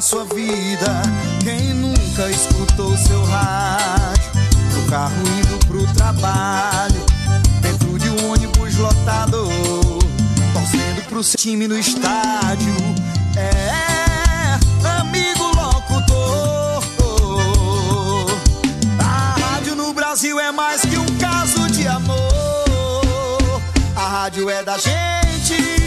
sua vida. Quem nunca escutou seu rádio? No carro indo pro trabalho. Dentro de um ônibus lotado. Torcendo pro seu time no estádio. É, amigo locutor. A rádio no Brasil é mais que um caso de amor. A rádio é da gente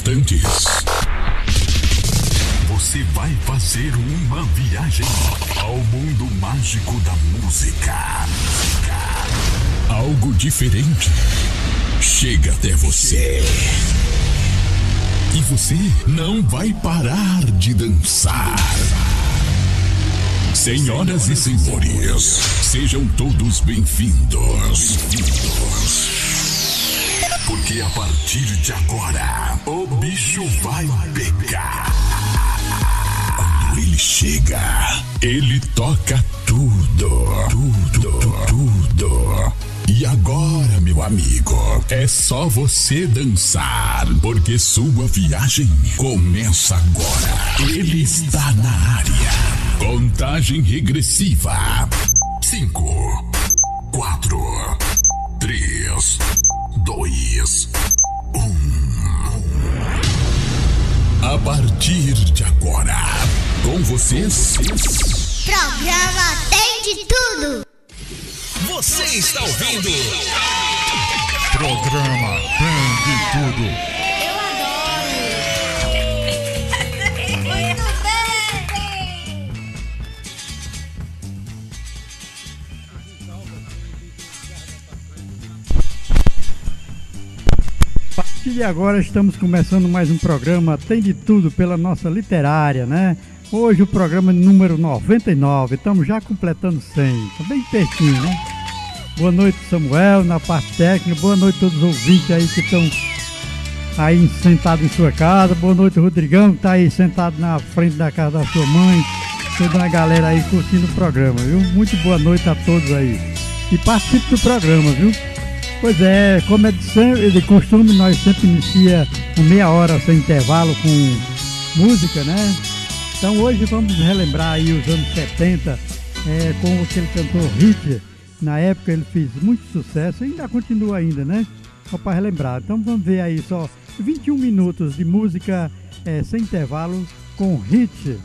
instantes, você vai fazer uma viagem ao mundo mágico da música. Algo diferente chega até você. E você não vai parar de dançar. Senhoras e senhores, sejam todos bem-vindos. Bem-vindos. Porque a partir de agora, o bicho vai pegar. Quando ele chega, ele toca tudo. Tudo, tudo. E agora, meu amigo, é só você dançar, porque sua viagem começa agora. Ele está na área. Contagem regressiva. Cinco, quatro, três, dois, um. A partir de agora, com vocês. Programa Tem de Tudo. Você está ouvindo? Programa Tem de Tudo. De agora estamos começando mais um programa Tem de Tudo pela nossa literária, né? Hoje o programa número 99, estamos já completando 100, tá bem pertinho, né? Boa noite Samuel, na parte técnica, boa noite a todos os ouvintes aí que estão aí sentados em sua casa, boa noite Rodrigão que está aí sentado na frente da casa da sua mãe, toda a galera aí curtindo o programa, viu? Muito boa noite a todos aí. E participe do programa, viu? Pois é, como é de, de costume, nós sempre inicia com meia hora sem intervalo com música, né? Então hoje vamos relembrar aí os anos 70 é, com aquele cantor Hit. Na época ele fez muito sucesso, ainda continua ainda, né? Só para relembrar. Então vamos ver aí só 21 minutos de música é, sem intervalo com Hit.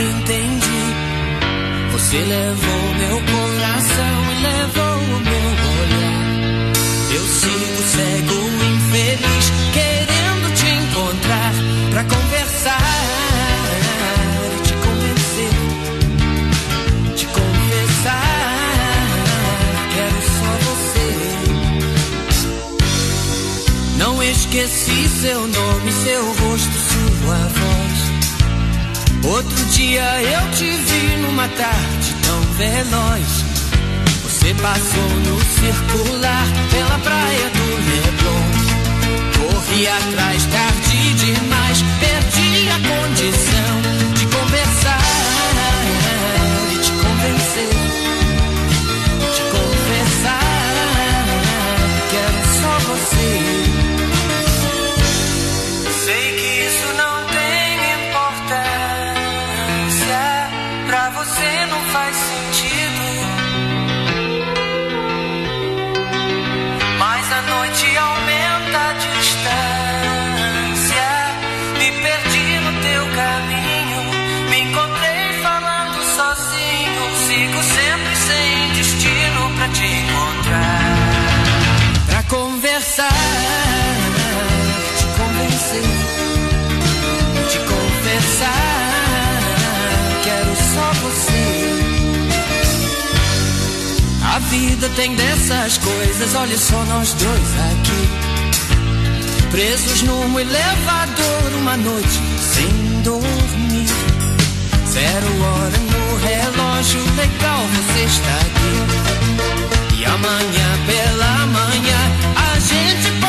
entendi. Você levou meu coração e levou o meu olhar. Eu sigo cego, infeliz, querendo te encontrar pra conversar. te convencer, te confessar. Quero só você. Não Esqueci seu nome, seu rosto, Outro dia eu te vi numa tarde tão veloz. Você passou no circular pela praia do Leblon. Corri atrás tarde demais, perdi a condição. vida tem dessas coisas, olha só nós dois aqui. Presos num elevador, uma noite sem dormir. Zero hora no relógio, legal, é você está aqui. E amanhã pela manhã a gente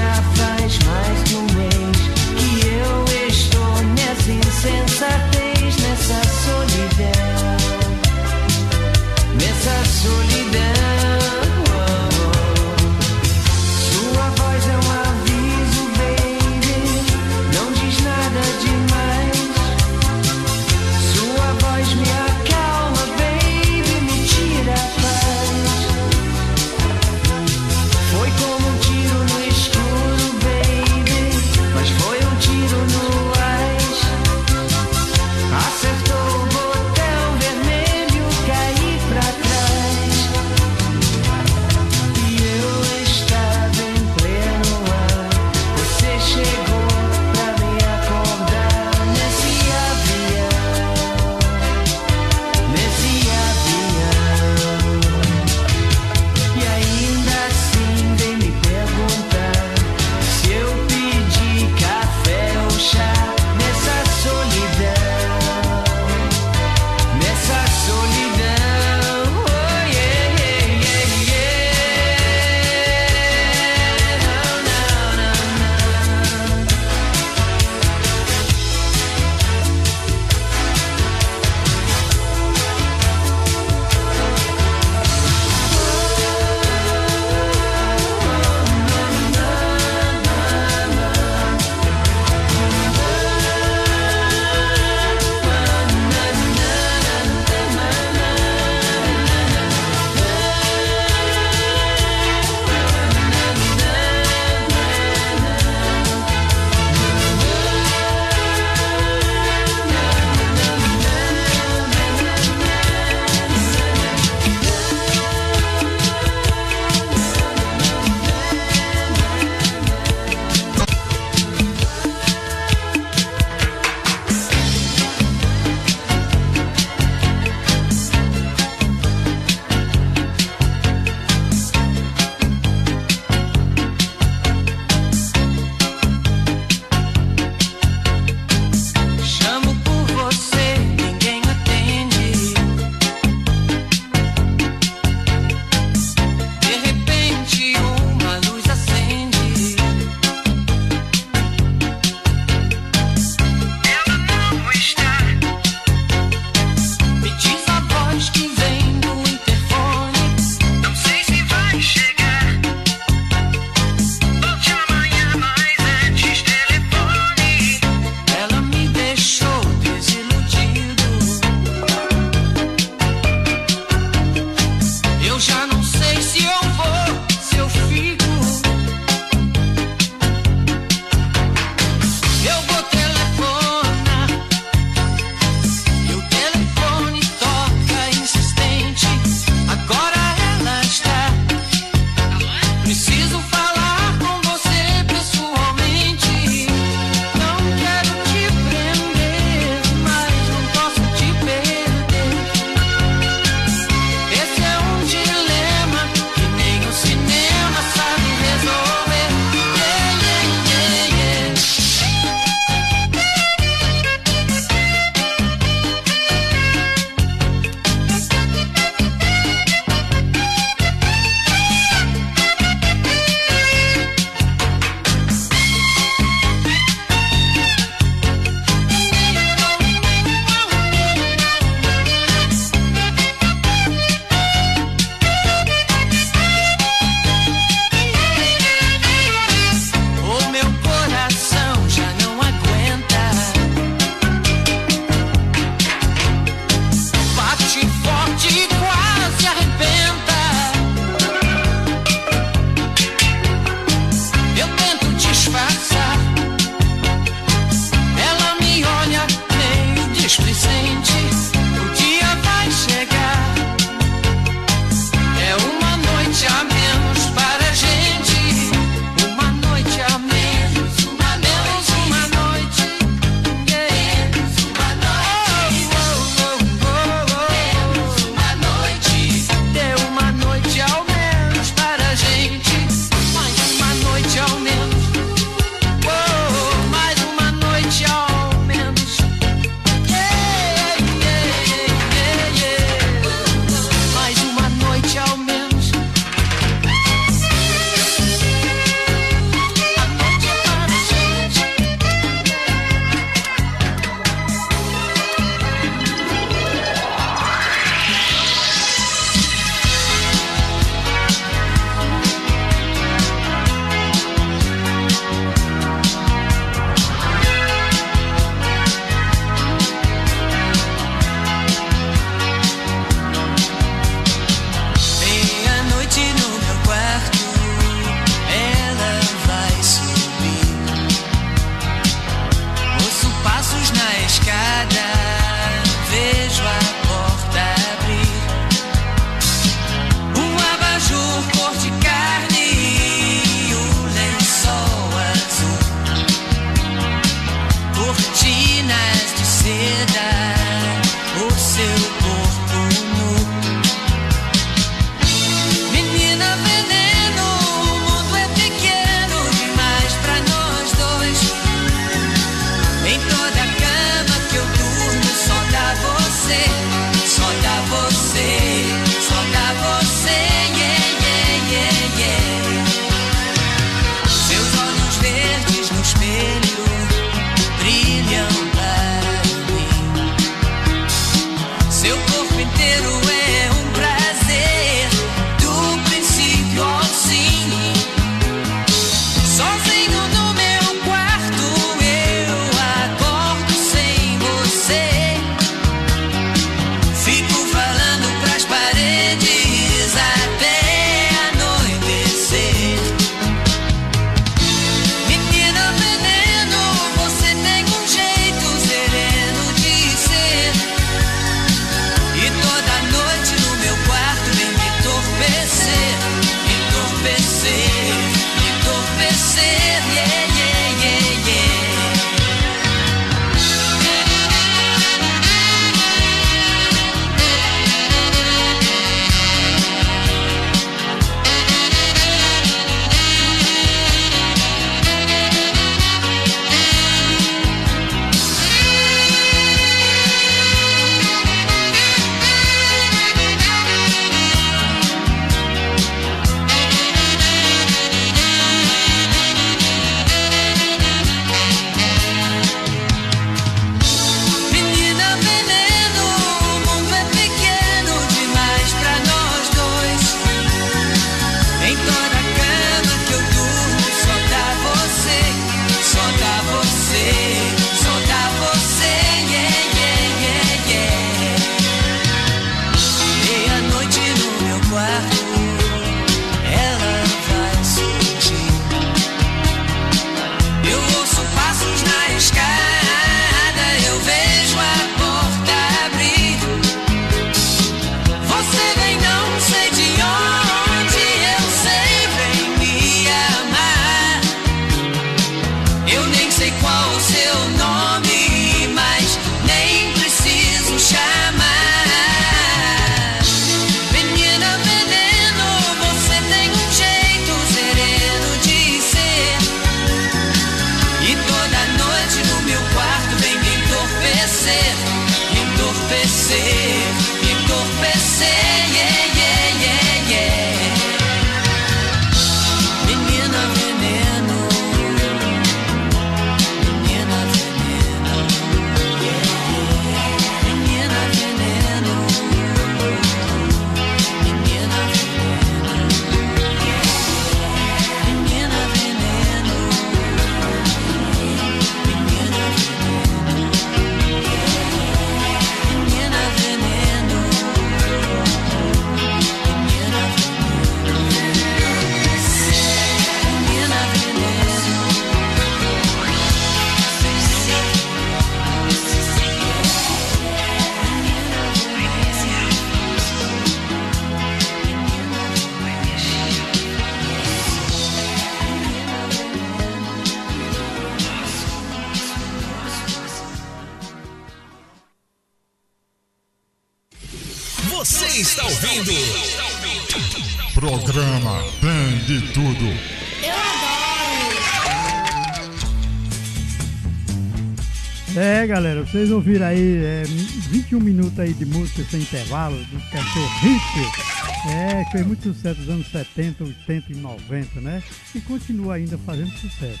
É, galera, vocês ouviram aí é, 21 minutos aí de música sem intervalo, do cantor Hit. É, fez muito sucesso nos anos 70, 80 e 90, né? E continua ainda fazendo sucesso.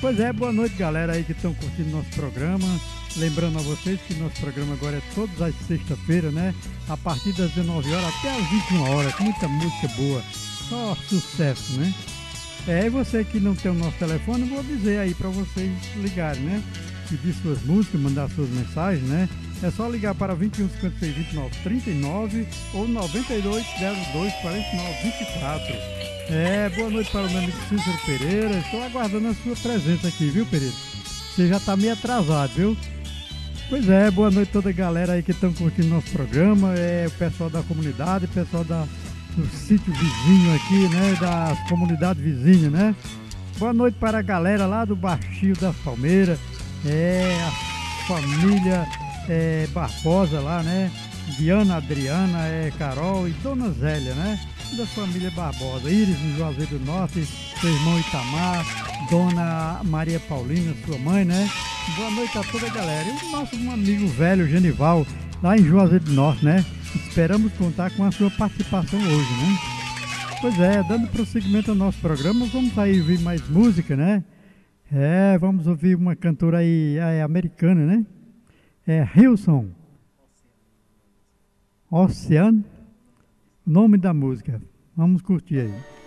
Pois é, boa noite, galera aí que estão curtindo nosso programa. Lembrando a vocês que nosso programa agora é todas as sexta-feiras, né? A partir das 19 horas até as 21 horas, com muita música boa. Só sucesso, né? É, e você que não tem o nosso telefone, vou dizer aí para vocês ligarem, né? Pedir suas músicas, mandar suas mensagens, né? É só ligar para 21 56 29 39 ou 92 02 49 24. É, boa noite para o meu amigo Cícero Pereira. Estou aguardando a sua presença aqui, viu, Pereira? Você já está meio atrasado, viu? Pois é, boa noite a toda a galera aí que estão curtindo nosso programa, é o pessoal da comunidade, o pessoal da, do sítio vizinho aqui, né? Das comunidades vizinhas, né? Boa noite para a galera lá do Baixio das Palmeiras, é a família é, Barbosa lá, né? Diana, Adriana, é, Carol e Dona Zélia, né? Da família Barbosa. Iris no Juazeiro do Norte, seu irmão Itamar, Dona Maria Paulina, sua mãe, né? Boa noite a toda a galera. E o nosso amigo velho Genival, lá em Juazeiro do Norte, né? Esperamos contar com a sua participação hoje, né? Pois é, dando prosseguimento ao nosso programa, vamos aí ouvir mais música, né? É, vamos ouvir uma cantora aí é, americana, né? É Hilson. Oceano. Nome da música. Vamos curtir aí.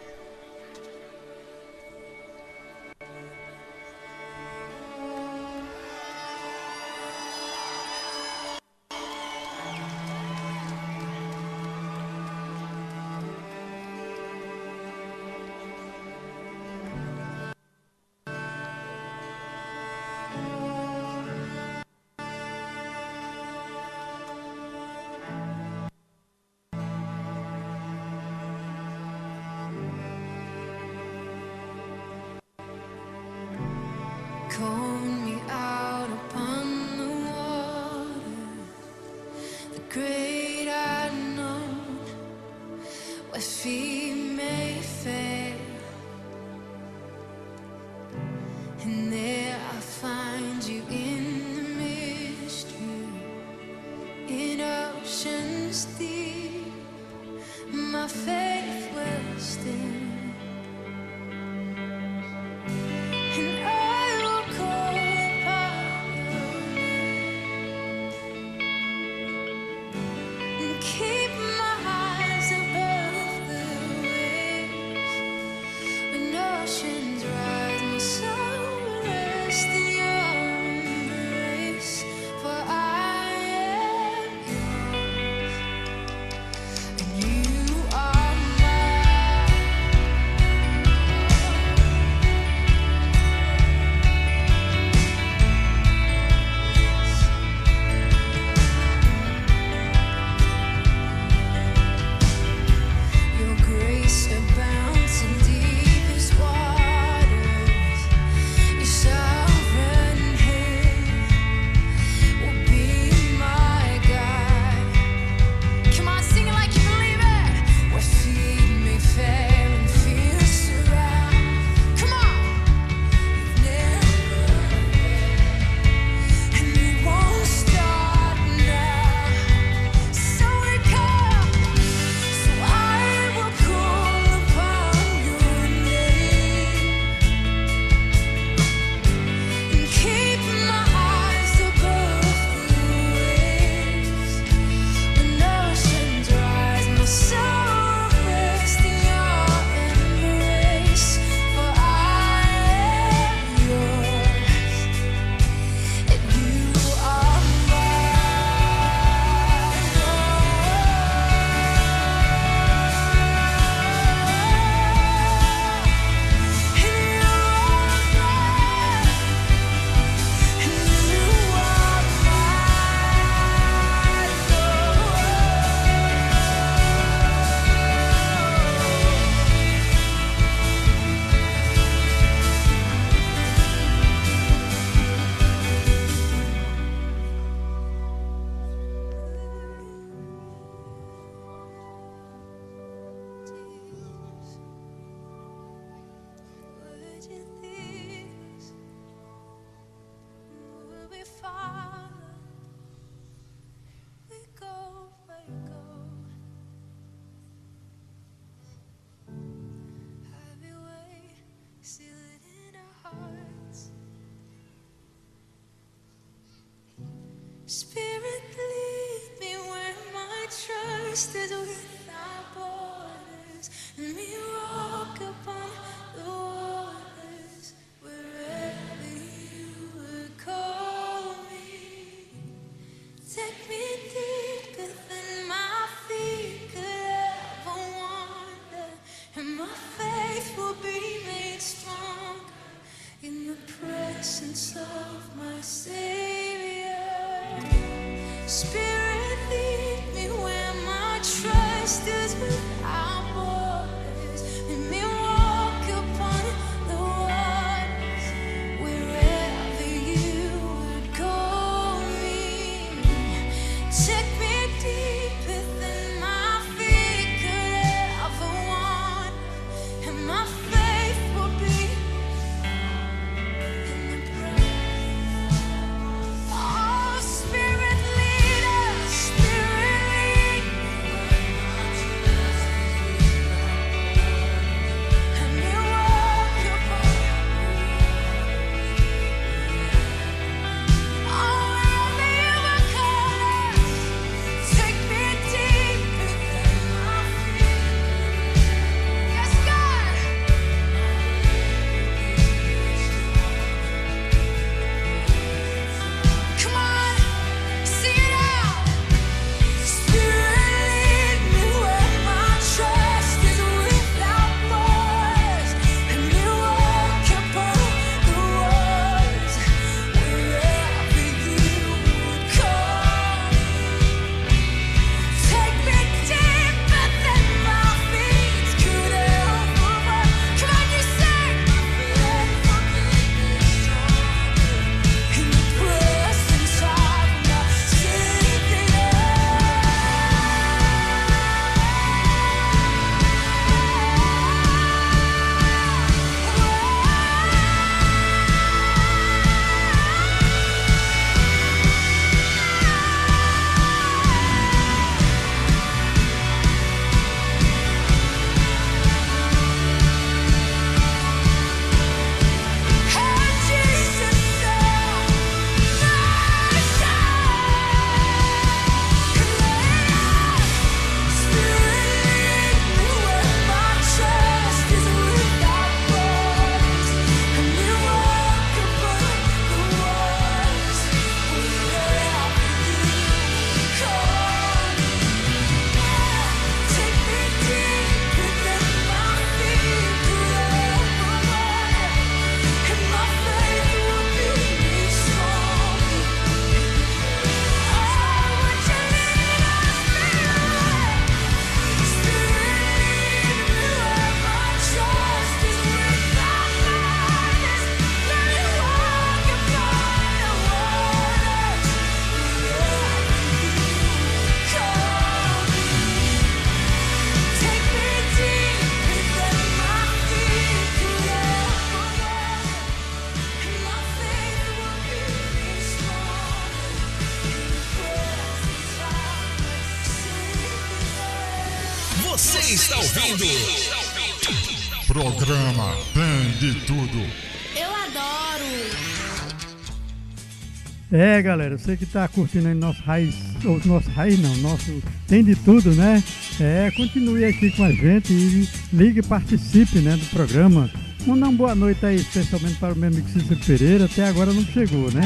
É, galera, você que tá curtindo aí nosso raiz, ou nosso raiz não, nosso tem de tudo, né? É, continue aqui com a gente e ligue e participe, né, do programa. Mandar uma boa noite aí, especialmente para o meu amigo Cícero Pereira, até agora não chegou, né?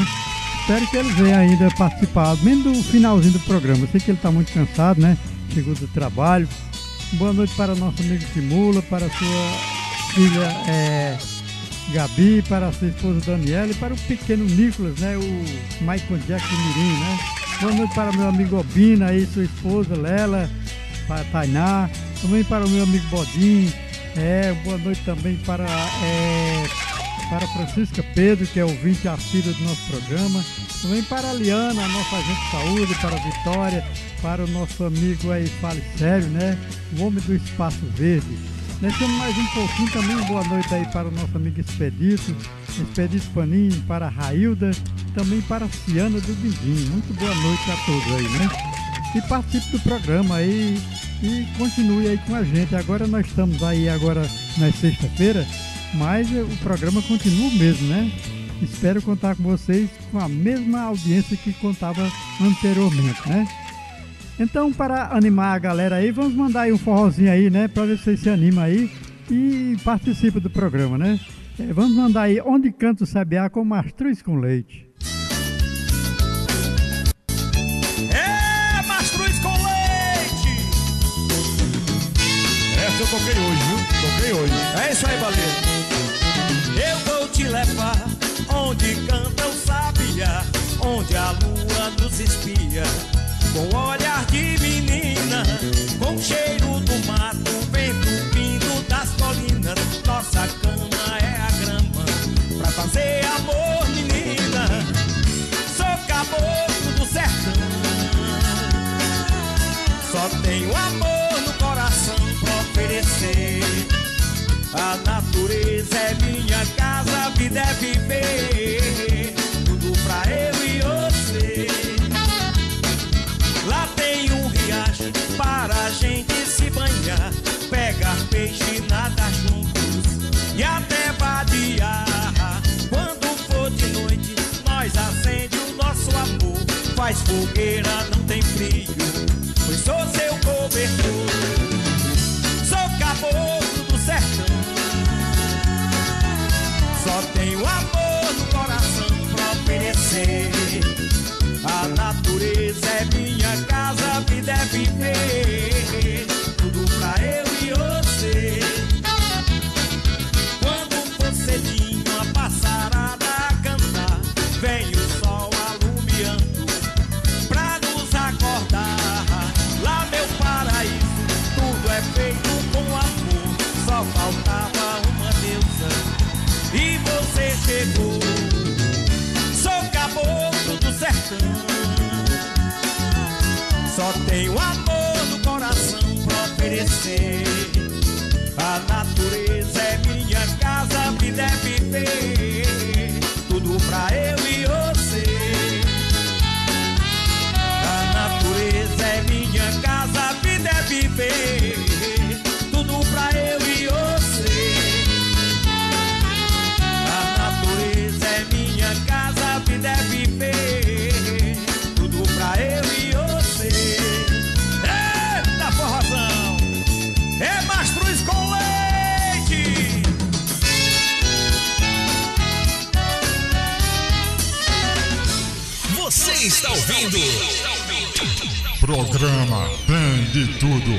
Espero que ele venha ainda participar, mesmo do finalzinho do programa. Eu sei que ele tá muito cansado, né? Chegou do trabalho. Boa noite para nosso amigo Simula, para a sua filha é, Gabi, para a sua esposa Daniela e para o pequeno Nicolas, né? O Michael Jackson Mirim, né? Boa noite para meu amigo Obina e sua esposa Lela, para Tainá, também para o meu amigo Bodinho, é, boa noite também para, é, para Francisca Pedro, que é ouvinte assíduo do nosso programa, também para a Liana, a nossa agente de saúde, para a Vitória, para o nosso amigo aí, fale sério, né? O homem do espaço verde. Deixando mais um pouquinho também, boa noite aí para o nosso amigo Expedito, Expedito Paninho, para a Railda, também para a Ciana do Dindim. Muito boa noite a todos aí, né? E participe do programa aí e continue aí com a gente. Agora nós estamos aí agora na sexta-feira, mas o programa continua mesmo, né? Espero contar com vocês com a mesma audiência que contava anteriormente, né? Então, para animar a galera aí, vamos mandar aí um forrozinho aí, né? Para ver se vocês se animam aí e participam do programa, né? É, vamos mandar aí Onde Canto o Sabiá com Mastruz com Leite. A natureza é minha casa, a vida é viver. Tudo pra eu e você. Lá tem um riacho para a gente se banhar. Pegar peixe, nadar juntos e até vadiar. Quando for de noite, nós acende o nosso amor. Faz fogueira, não Programa Tem de Tudo.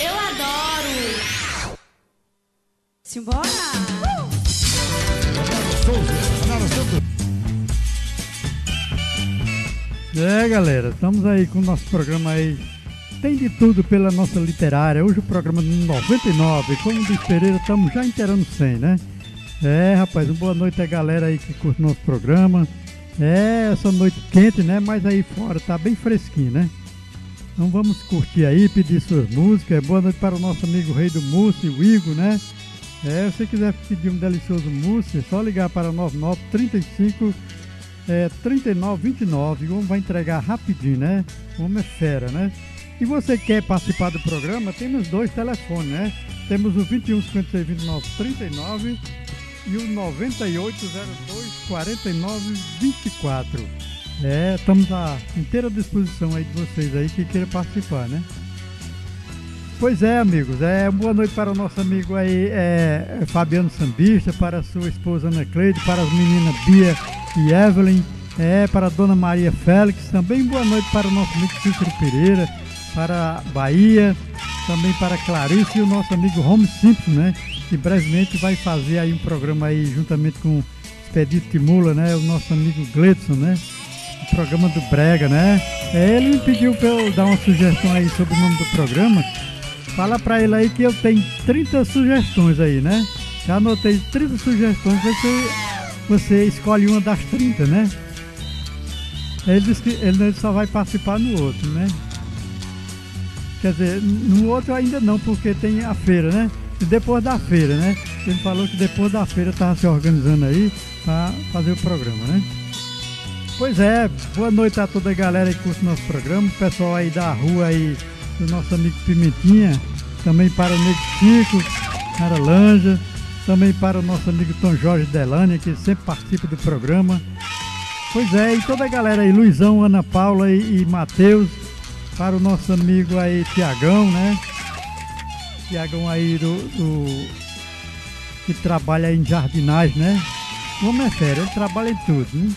Eu adoro. Simbora! É, galera, estamos aí com o nosso programa aí. Tem de tudo pela nossa literária. Hoje o programa número 99. Como diz Pereira, estamos já inteirando 100, né? É, rapaz, uma boa noite a galera aí que curte nosso programa. É, essa noite quente, né? Mas aí fora tá bem fresquinho, né? Então vamos curtir aí, pedir suas músicas. Boa noite para o nosso amigo Rei do Mousse, o Igor, né? É, se você quiser pedir um delicioso mousse, é só ligar para 9935 é, 3929. O homem vai entregar rapidinho, né? O homem é fera, né? E você quer participar do programa, temos dois telefones, né? Temos o 21 56 29 39 e o 9802 49 24. É, estamos à inteira disposição aí de vocês aí que queiram participar, né? Pois é, amigos. É, boa noite para o nosso amigo aí, é, Fabiano Sambista, para sua esposa Ana Cleide, para as meninas Bia e Evelyn, é, para a dona Maria Félix, também boa noite para o nosso amigo Cícero Pereira, para Bahia, também para Clarice e o nosso amigo Home Simpson, né? Que brevemente vai fazer aí um programa aí juntamente com o Expedito Timula, né? O nosso amigo Gledson, né? Programa do Brega, né? Ele me pediu para eu dar uma sugestão aí sobre o nome do programa. Fala pra ele aí que eu tenho 30 sugestões aí, né? Já anotei 30 sugestões, você, você escolhe uma das 30, né? Ele disse que ele só vai participar no outro, né? Quer dizer, no outro ainda não, porque tem a feira, né? E depois da feira, né? Ele falou que depois da feira tava se organizando aí pra fazer o programa, né? Pois é, boa noite a toda a galera que curte nosso programa, o pessoal aí da rua aí, do nosso amigo Pimentinha, também para o Nego Chico, para Lanja, também para o nosso amigo Tom Jorge Delane, que sempre participa do programa. Pois é, e toda a galera aí, Luizão, Ana Paula e, e Matheus, para o nosso amigo aí, Tiagão, né? Tiagão aí do, do- que trabalha em jardinagem, né? O homem é fera, ele trabalha em tudo, né?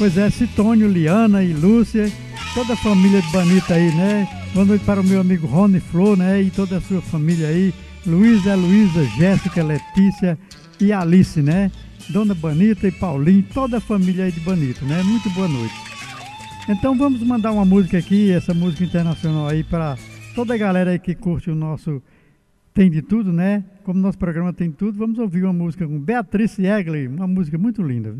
Pois é, Citônio, Liana e Lúcia, toda a família de Banita aí, né? Boa noite para o meu amigo Rony Flor, né? E toda a sua família aí. Luísa, Luísa, Jéssica, Letícia e Alice, né? Dona Banita e Paulinho, toda a família aí de Banita, né? Muito boa noite. Então vamos mandar uma música aqui, essa música internacional aí para toda a galera aí que curte o nosso Tem de Tudo, né? Como nosso programa tem tudo, vamos ouvir uma música com Beatrice Egli, uma música muito linda.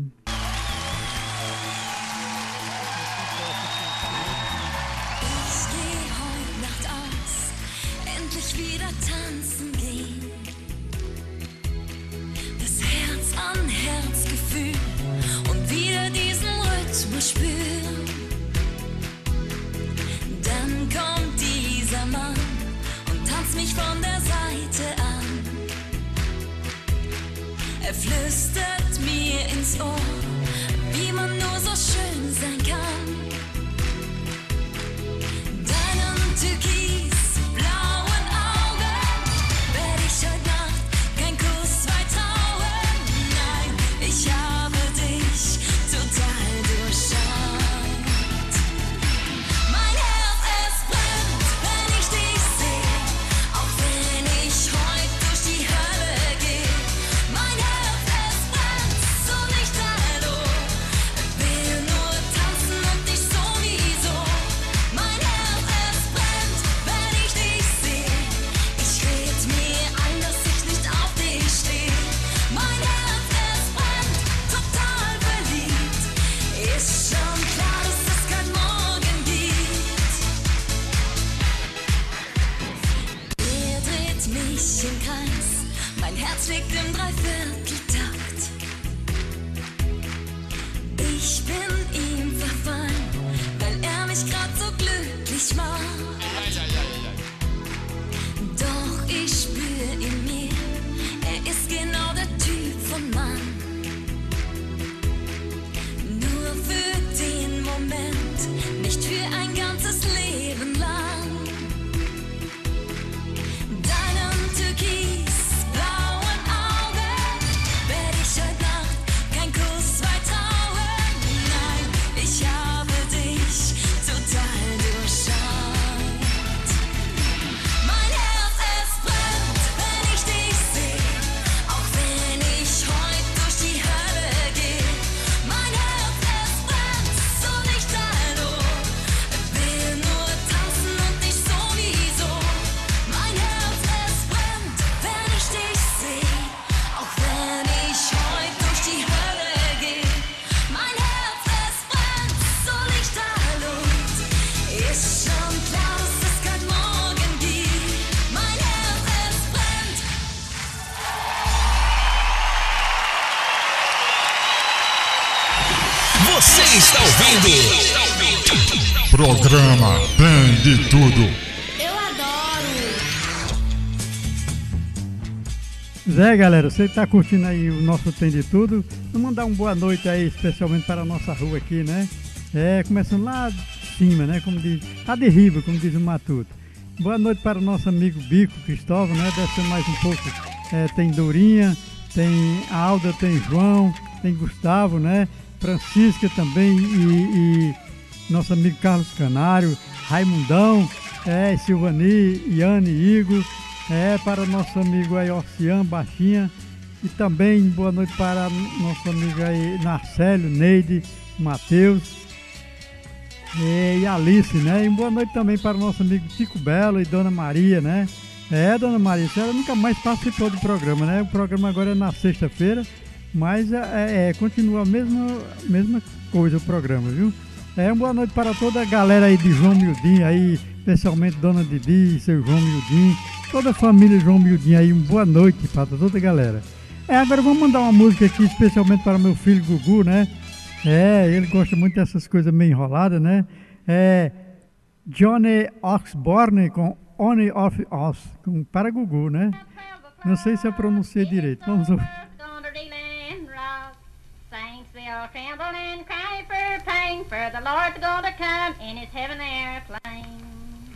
Você está ouvindo? Programa Tem de Tudo. Eu adoro. Zé, galera, você está curtindo aí o nosso Tem de Tudo? Vamos mandar uma boa noite aí, especialmente para a nossa rua aqui, né? É, começando lá de cima, né? Como diz, lá de riba, como diz o Matuto. Boa noite para o nosso amigo Bico Cristóvão, né? Descendo mais um pouco. É, tem Dourinha, tem Alda, tem João, tem Gustavo, né? Francisca também e, e nosso amigo Carlos Canário, Raimundão, é, Silvani, Iane, Igor, é, para nosso amigo aí, Ocean, Baixinha, e também boa noite para nosso amigo aí, Narcélio, Neide, Matheus é, e Alice, né? E boa noite também para nosso amigo Tico Belo e Dona Maria, né? É, Dona Maria, a senhora nunca mais participou do programa, né? O programa agora é na sexta-feira, mas é, é, é, continua a mesma, mesma coisa o programa, viu? É, uma boa noite para toda a galera aí de João Miudim, aí, especialmente Dona Didi, seu João Miudim, toda a família João Miudim aí, uma boa noite para toda a galera. É, agora vamos mandar uma música aqui especialmente para meu filho Gugu, né? É, ele gosta muito dessas coisas meio enroladas, né? É, Johnny Oxborne com Only of Oz, com, para Gugu, né? Não sei se eu pronunciei direito. Vamos ouvir. You'll tremble and cry for pain, for the Lord's gonna come in his heaven airplane.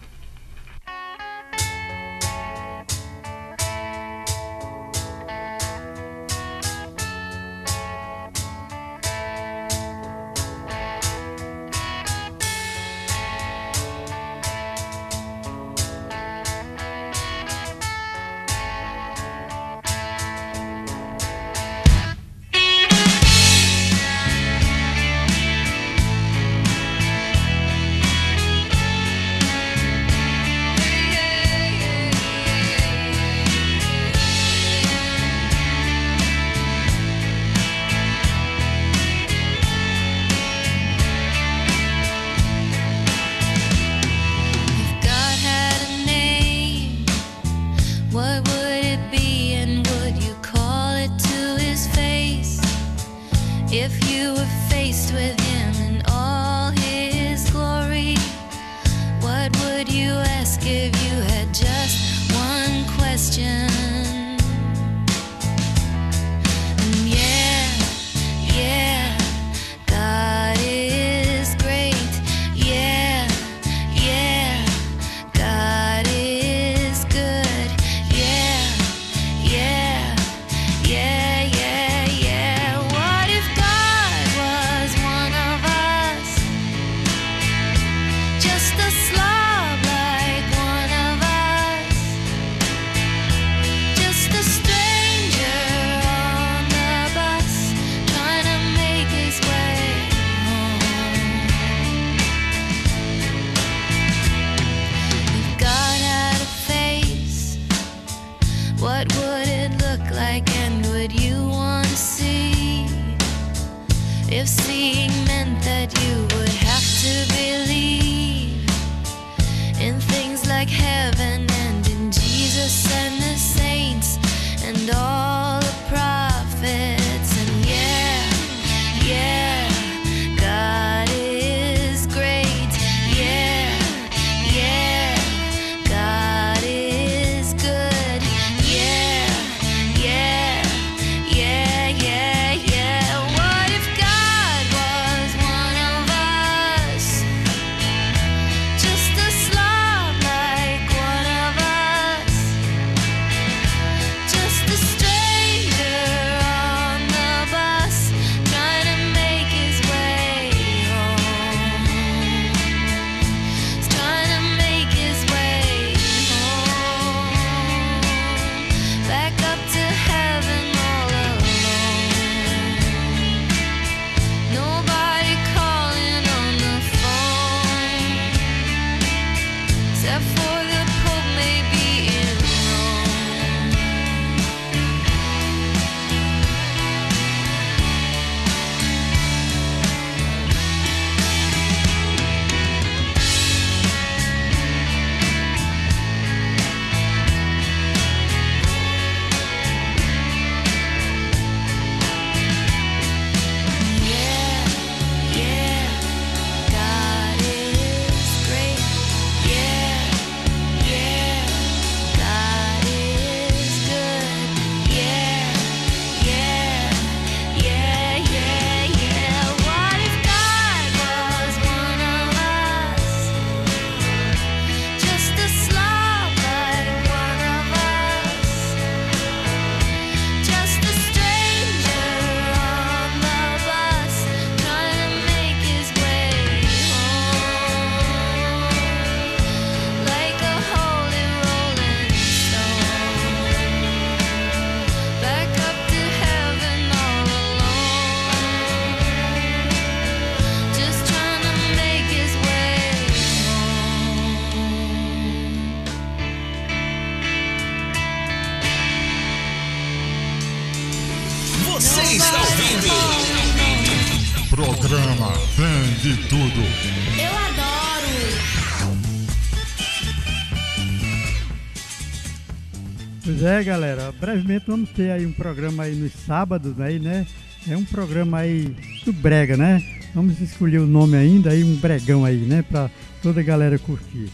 É, galera, brevemente vamos ter aí um programa aí nos sábados aí, né? É um programa aí do brega, né? Vamos escolher o nome ainda aí, um bregão aí, né? Pra toda a galera curtir.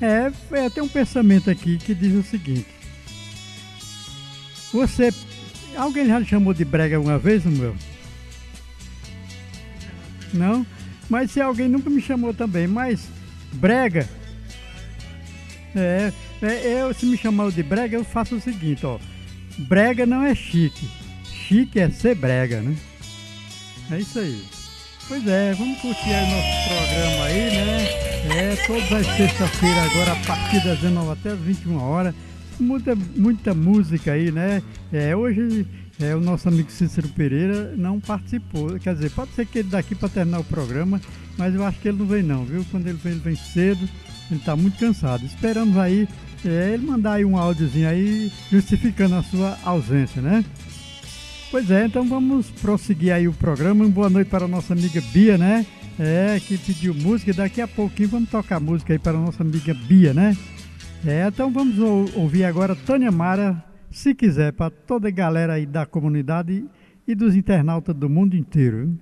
É, é tem um pensamento aqui que diz o seguinte. Você... Alguém já chamou de brega uma vez, meu? Não? Mas se alguém nunca me chamou também, mas brega... É, eu, se me chamam de brega, eu faço o seguinte, ó. Brega não é chique. Chique é ser brega, né? É isso aí. Pois é, vamos curtir aí nosso programa aí, né? É, todas as sextas-feiras agora, a partir das 19 até as 21 horas. Muita, muita música aí, né? É, hoje é, o nosso amigo Cícero Pereira não participou. Quer dizer, pode ser que ele daqui para terminar o programa, mas eu acho que ele não vem não, viu? Quando ele vem, ele vem cedo, ele está muito cansado. Esperamos aí é ele mandar aí um áudiozinho aí justificando a sua ausência, né? Pois é, então vamos prosseguir aí o programa. Boa noite para a nossa amiga Bia, né? É, que pediu música. Daqui a pouquinho vamos tocar música aí para a nossa amiga Bia, né? É, então vamos ouvir agora Tânia Mara, se quiser, para toda a galera aí da comunidade e dos internautas do mundo inteiro.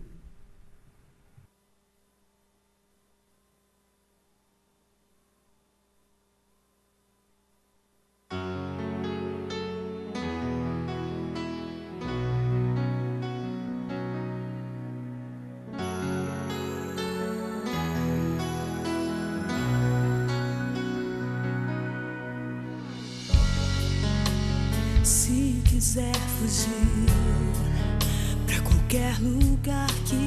lugar que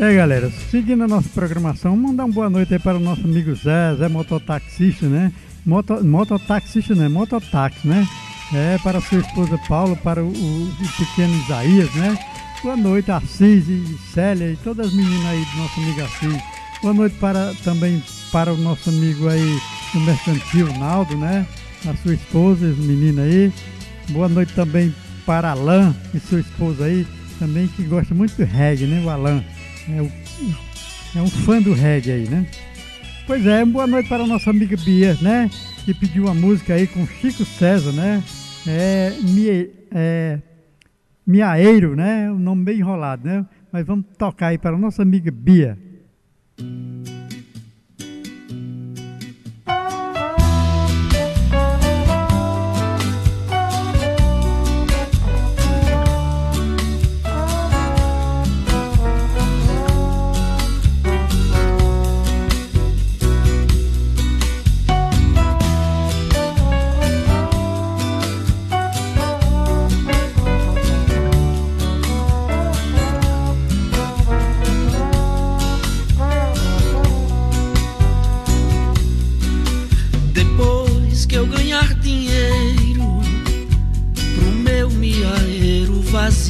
E aí, galera, seguindo a nossa programação, mandar uma boa noite aí para o nosso amigo Zé, Zé mototaxista, né? Moto, mototaxista, né? Mototáxi, né? É, para sua esposa Paula, para o, o, pequeno Isaías, né? Boa noite, Assis e Célia e todas as meninas aí do nosso amigo Assis. Boa noite para, também para o nosso amigo aí do mercantil, Naldo, né? A sua esposa e menina aí. Boa noite também para Alain e sua esposa aí, também que gosta muito de reggae, né? O Alain. É, o- é um fã do reggae aí, né? Pois é, boa noite para a nossa amiga Bia, né? Que pediu uma música aí com Chico César, né? É, Mie, é Miaeiro, né? Um nome bem enrolado, né? Mas vamos tocar aí para a nossa amiga Bia. Depois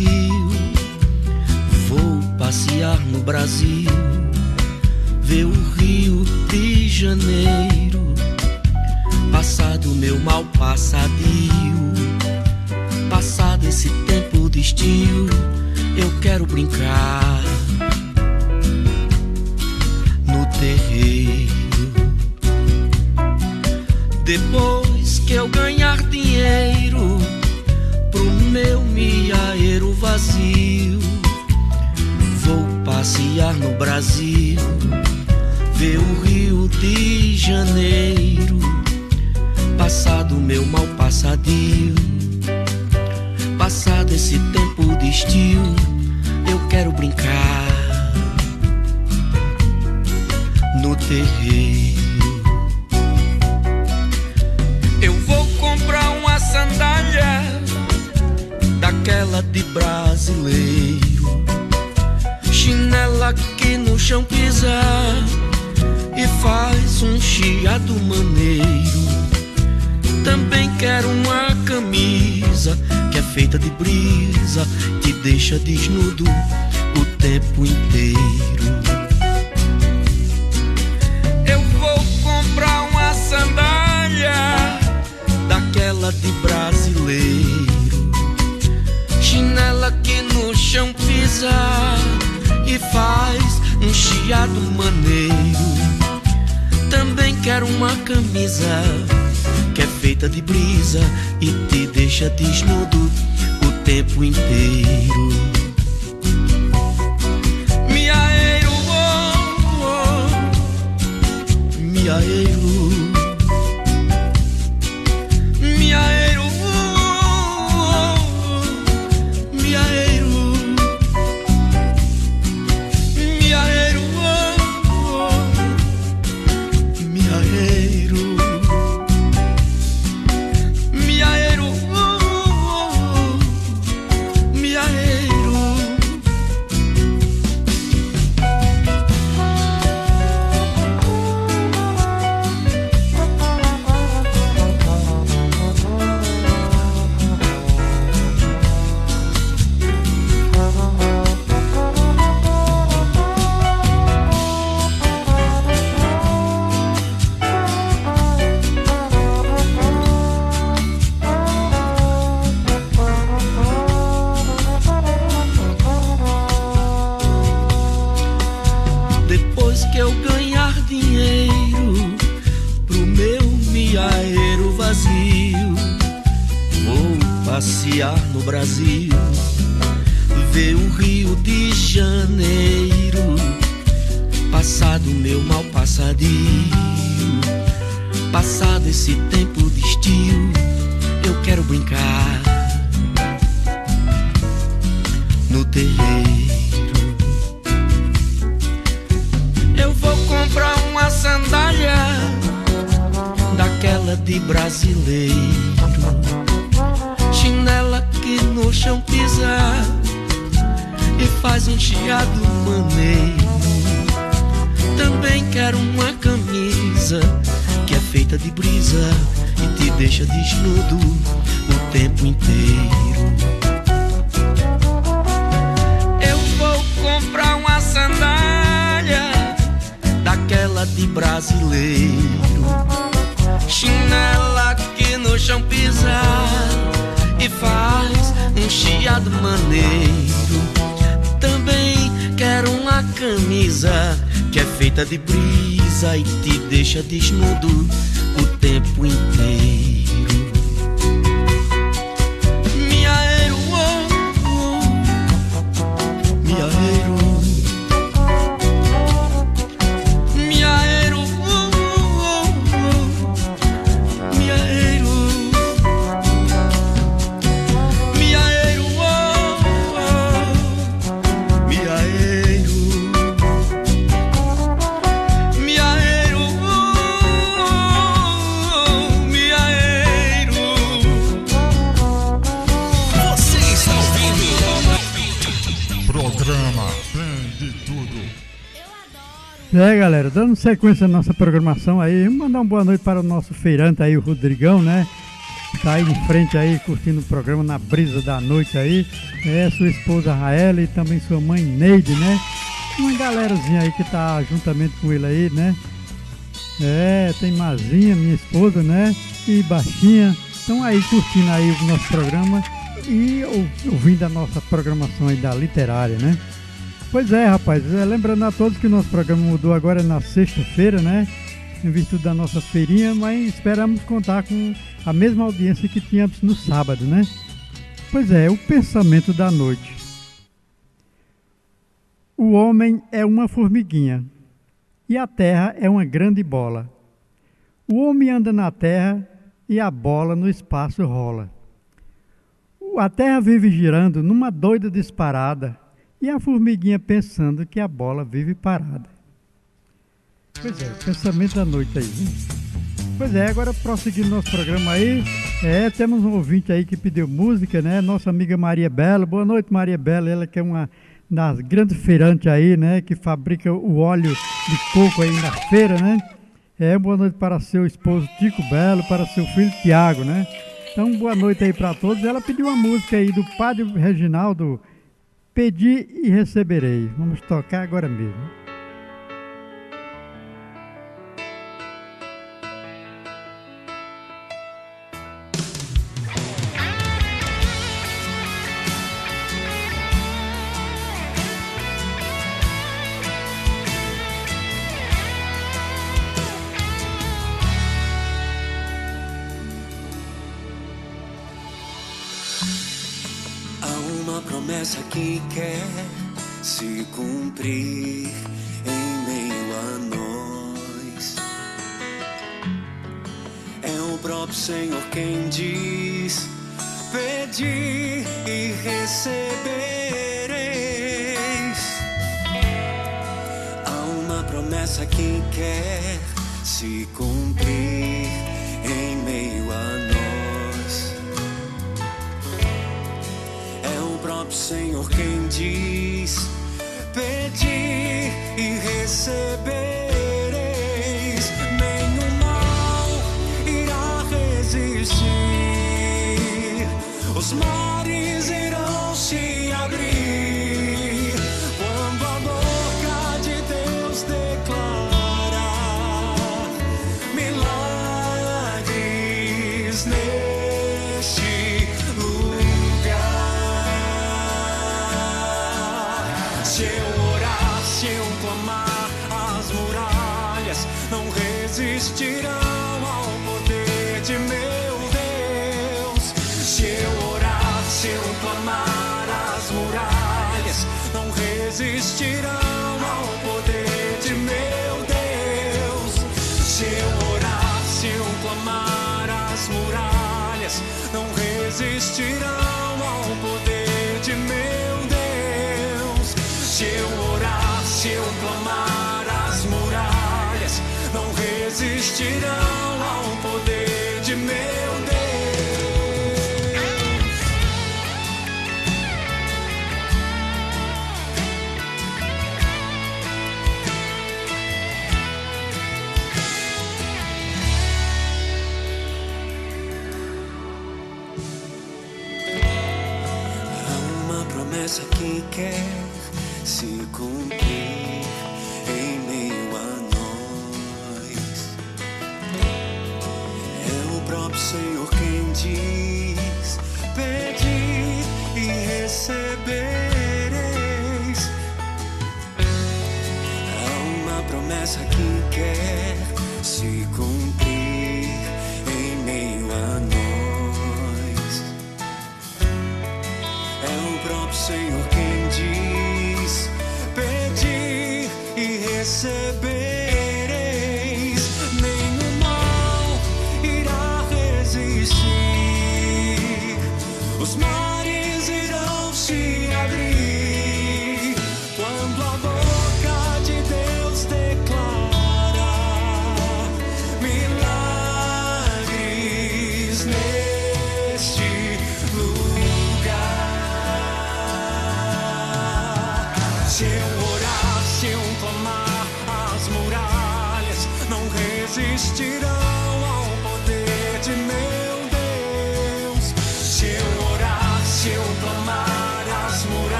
vazio, vou passear no Brasil, ver o Rio de Janeiro, passar do meu mal passadio, passado esse tempo de estio, eu quero brincar no terreiro. Depois que eu ganhar dinheiro meu miaeiro vazio, vou passear no Brasil, ver o Rio de Janeiro, passado meu mal passadio, passado esse tempo de estio, eu quero brincar no terreiro. Eu vou comprar uma sandália daquela de brasileiro, chinela que no chão pisar e faz um chiado maneiro. Também quero uma camisa que é feita de brisa, que deixa desnudo o tempo inteiro. Eu vou comprar uma sandália daquela de brasileiro, e faz um chiado maneiro. Também quero uma camisa que é feita de brisa e te deixa desnudo o tempo inteiro. Miaeiro, oh, oh, miaeiro, sequência à nossa programação aí, mandar uma boa noite para o nosso feirante aí, o Rodrigão, né? Tá aí em frente aí, curtindo o programa na brisa da noite aí. É, sua esposa Raela e também sua mãe Neide, né? Uma galerazinha aí que tá juntamente com ele aí, né? É, tem Mazinha, minha esposa, né? E Baixinha. Estão aí curtindo aí o nosso programa e ou- ouvindo a nossa programação aí da literária, né? Pois é, rapaz. É, lembrando a todos que o nosso programa mudou agora na sexta-feira, né? Em virtude da nossa feirinha, mas esperamos contar com a mesma audiência que tínhamos no sábado, né? Pois é, o pensamento da noite. O homem é uma formiguinha e a terra é uma grande bola. O homem anda na terra e a bola no espaço rola. A terra vive girando numa doida disparada e a formiguinha pensando que a bola vive parada. Pois é, pensamento da noite aí. Né? Pois é, agora prosseguindo nosso programa aí, é, temos um ouvinte aí que pediu música, né? Nossa amiga Maria Bela. Boa noite, Maria Bela, ela que é uma das grandes feirantes aí, né? Que fabrica o óleo de coco aí na feira, né? É, boa noite para seu esposo Tico Belo, para seu filho Tiago, né? Então, boa noite aí para todos. Ela pediu uma música aí do Padre Reginaldo, Pedi e Receberei. Vamos tocar agora mesmo.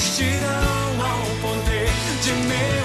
Resistirão ao poder de meu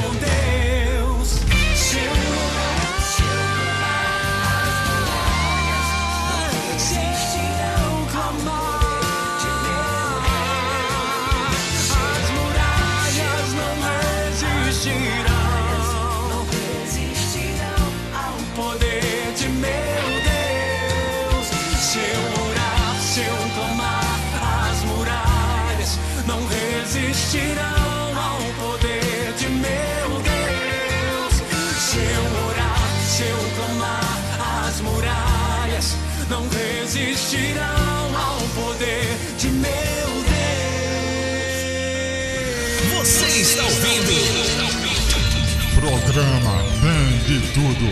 Programa Bem de Tudo.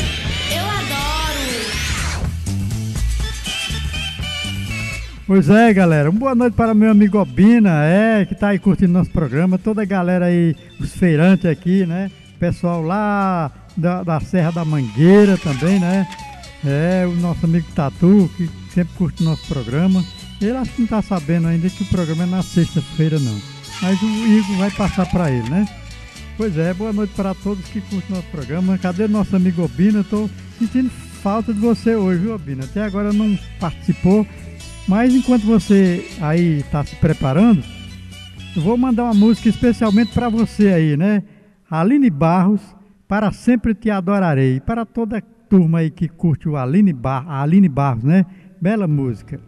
Eu adoro! Pois é, galera. Uma boa noite para meu amigo Obina, é, que tá aí curtindo nosso programa. Toda a galera aí, os feirantes aqui, né? Pessoal lá da, da Serra da Mangueira também, né? É, o nosso amigo Tatu, que sempre curte nosso programa. Ele acho que não tá sabendo ainda que o programa é na sexta-feira, não. Mas o Igor vai passar para ele, né? Pois é, boa noite para todos que curtem nosso programa. Cadê nosso amigo Obina? Tô sentindo falta de você hoje, viu, Obina? Até agora não participou, mas enquanto você aí está se preparando, eu vou mandar uma música especialmente para você aí, né? Aline Barros, Para Sempre Te Adorarei. Para toda a turma aí que curte o Aline, Bar Aline Barros, né? Bela música.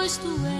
Pois tu és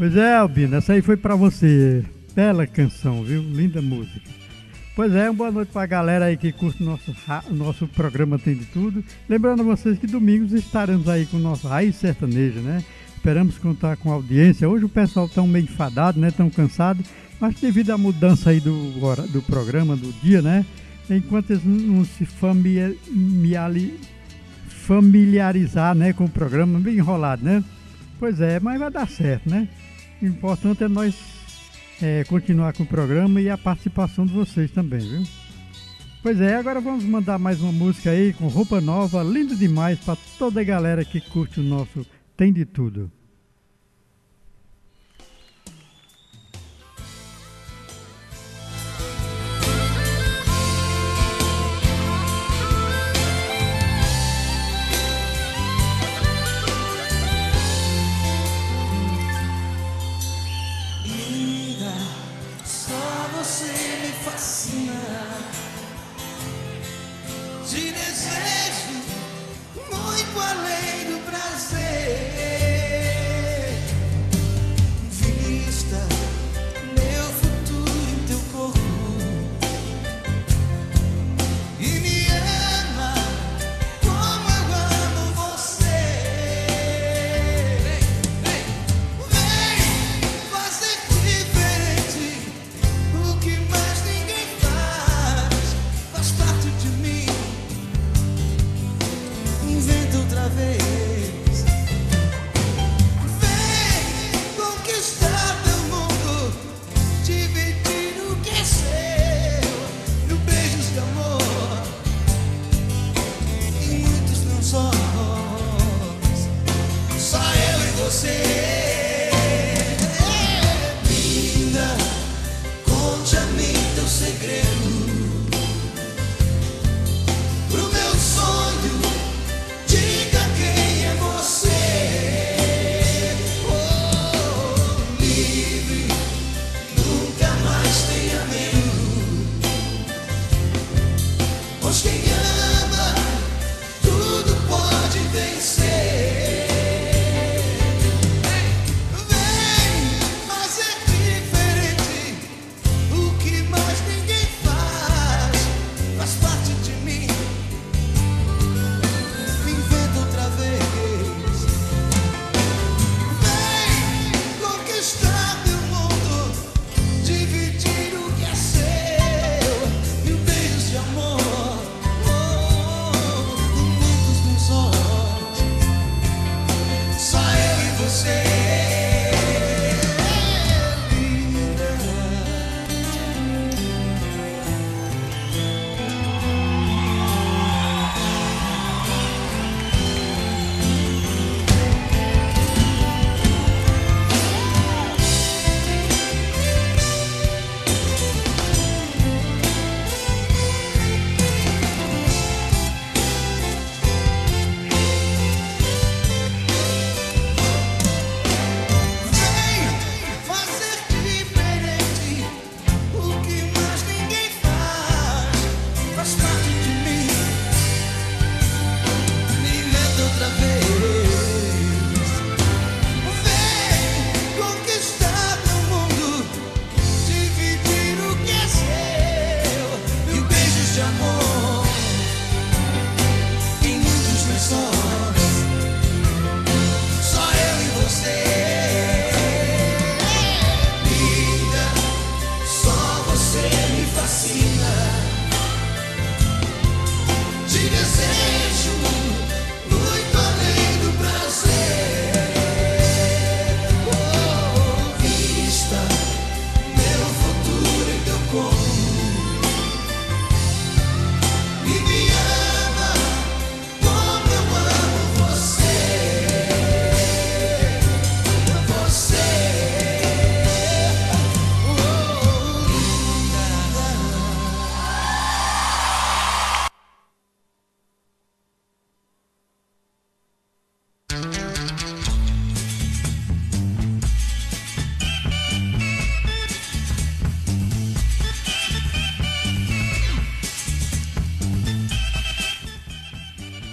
Pois é, Albino, essa aí foi pra você. Bela canção, viu? Linda música. Pois é, uma boa noite pra galera aí que curte o nosso, nosso programa Tem de Tudo. Lembrando a vocês que domingos estaremos aí com o nosso Raiz Sertaneja, né? Esperamos contar com a audiência. Hoje o pessoal tão meio enfadado, né? Tão cansado, mas devido à mudança aí do, do programa, do dia, né? Enquanto eles não se familiarizar né, com o programa, bem enrolado, né? Pois é, mas vai dar certo, né? O importante é nós é, continuar com o programa e a participação de vocês também, viu? Pois é, agora vamos mandar mais uma música aí com roupa nova, linda demais para toda a galera que curte o nosso Tem de Tudo.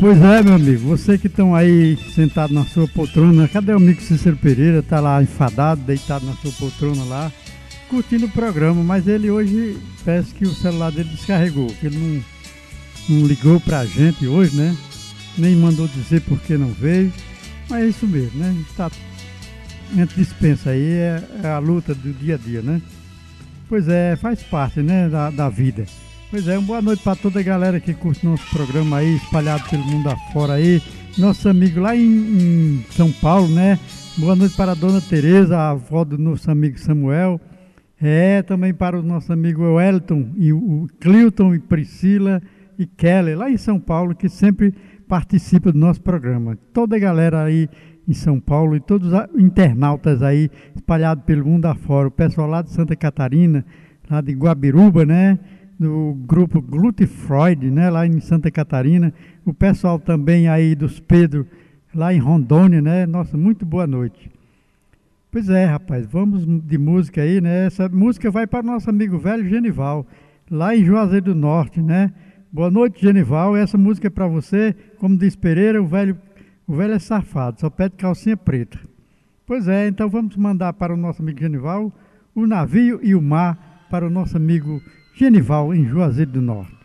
Pois é, meu amigo, você que estão aí sentado na sua poltrona, cadê o amigo Cícero Pereira? Tá lá enfadado, deitado na sua poltrona lá, curtindo o programa, mas ele hoje parece que o celular dele descarregou, que ele não, não ligou pra gente hoje, né? Nem mandou dizer por que não veio, mas é isso mesmo, né? Tá, a gente dispensa aí, é, é a luta do dia a dia, né? Pois é, faz parte, né, da, da vida. Pois é, uma boa noite para toda a galera que curte nosso programa aí, espalhado pelo mundo afora aí. Nosso amigo lá em, em São Paulo, né? Boa noite para a dona Tereza, a avó do nosso amigo Samuel. É, também para o nosso amigo Wellington, e o Clilton e Priscila e Kelly, lá em São Paulo, que sempre participa do nosso programa. Toda a galera aí em São Paulo e todos os internautas aí espalhados pelo mundo afora. O pessoal lá de Santa Catarina, lá de Guabiruba, né? Do grupo Glute Freud, né? Lá em Santa Catarina. O pessoal também aí dos Pedro, lá em Rondônia, né? Nossa, muito boa noite. Pois é, rapaz, vamos de música aí, né? Essa música vai para o nosso amigo velho Genival, lá em Juazeiro do Norte, né? Boa noite, Genival. Essa música é para você, como diz Pereira, o velho, o velho é safado, só pede calcinha preta. Pois é, então vamos mandar para o nosso amigo Genival o navio e o mar para o nosso amigo Genival em Juazeiro do Norte.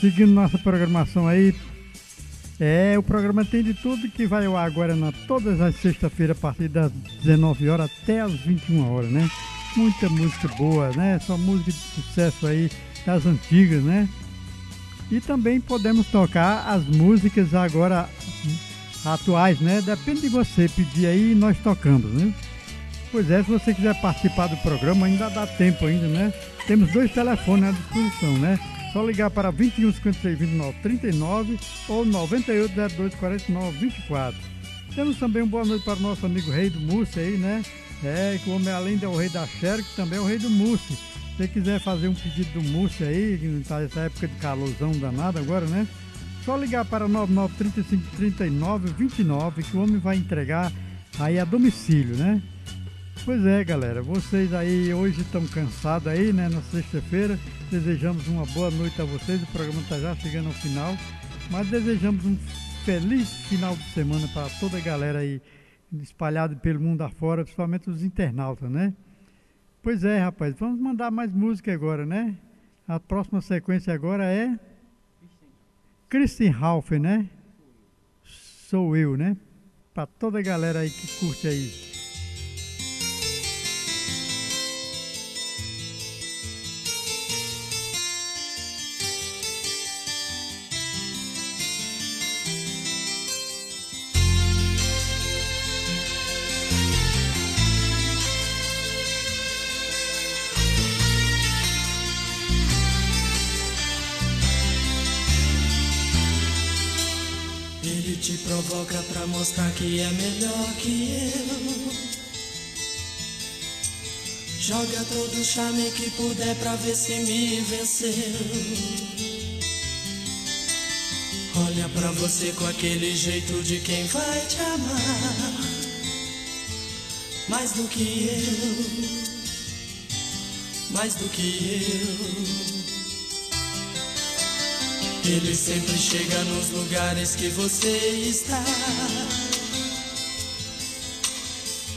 Seguindo nossa programação aí. É, o programa tem de tudo que vai ao ar agora na todas as sextas-feiras a partir das 19 horas até as 21 horas, né? Muita música boa, né? Só música de sucesso aí das antigas, né? E também podemos tocar as músicas agora atuais, né? Depende de você pedir aí e nós tocamos, né? Pois é, se você quiser participar do programa, ainda dá tempo ainda, né? Temos dois telefones à disposição, né? Só ligar para 21 56 29 39 ou 98 02 49 24. Temos também uma boa noite para o nosso amigo Rei do Mousse aí, né? É, que o homem além de é o rei da xerox, também é o rei do mousse. Se você quiser fazer um pedido do mousse aí, que tá essa época de calorzão danado agora, né? Só ligar para 9935 39 29 que o homem vai entregar aí a domicílio, né? Pois é, galera, vocês aí hoje estão cansados aí, né, na sexta-feira. Desejamos uma boa noite a vocês. O programa está já chegando ao final, mas desejamos um feliz final de semana para toda a galera aí espalhada pelo mundo afora, principalmente os internautas, né? Pois é, rapaz, vamos mandar mais música agora, né? A próxima sequência agora é Christian Ralph, né? Sou eu, né? Para toda a galera aí que curte aí. Provoca pra mostrar que é melhor que eu. Joga todo o charme que puder pra ver se me venceu. Olha pra você com aquele jeito de quem vai te amar. Mais do que eu. Mais do que eu. Ele sempre chega nos lugares que você está.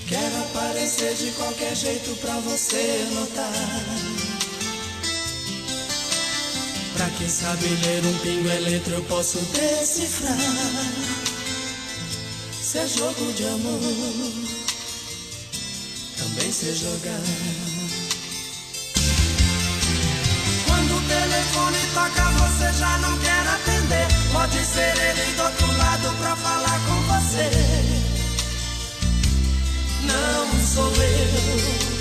Quer aparecer de qualquer jeito pra você notar. Pra quem sabe ler um pingo é letra, eu posso decifrar. Se é jogo de amor, também sei jogar. Quando o telefone toca, você já não quer atender. Pode ser ele do outro lado pra falar com você. Não sou eu.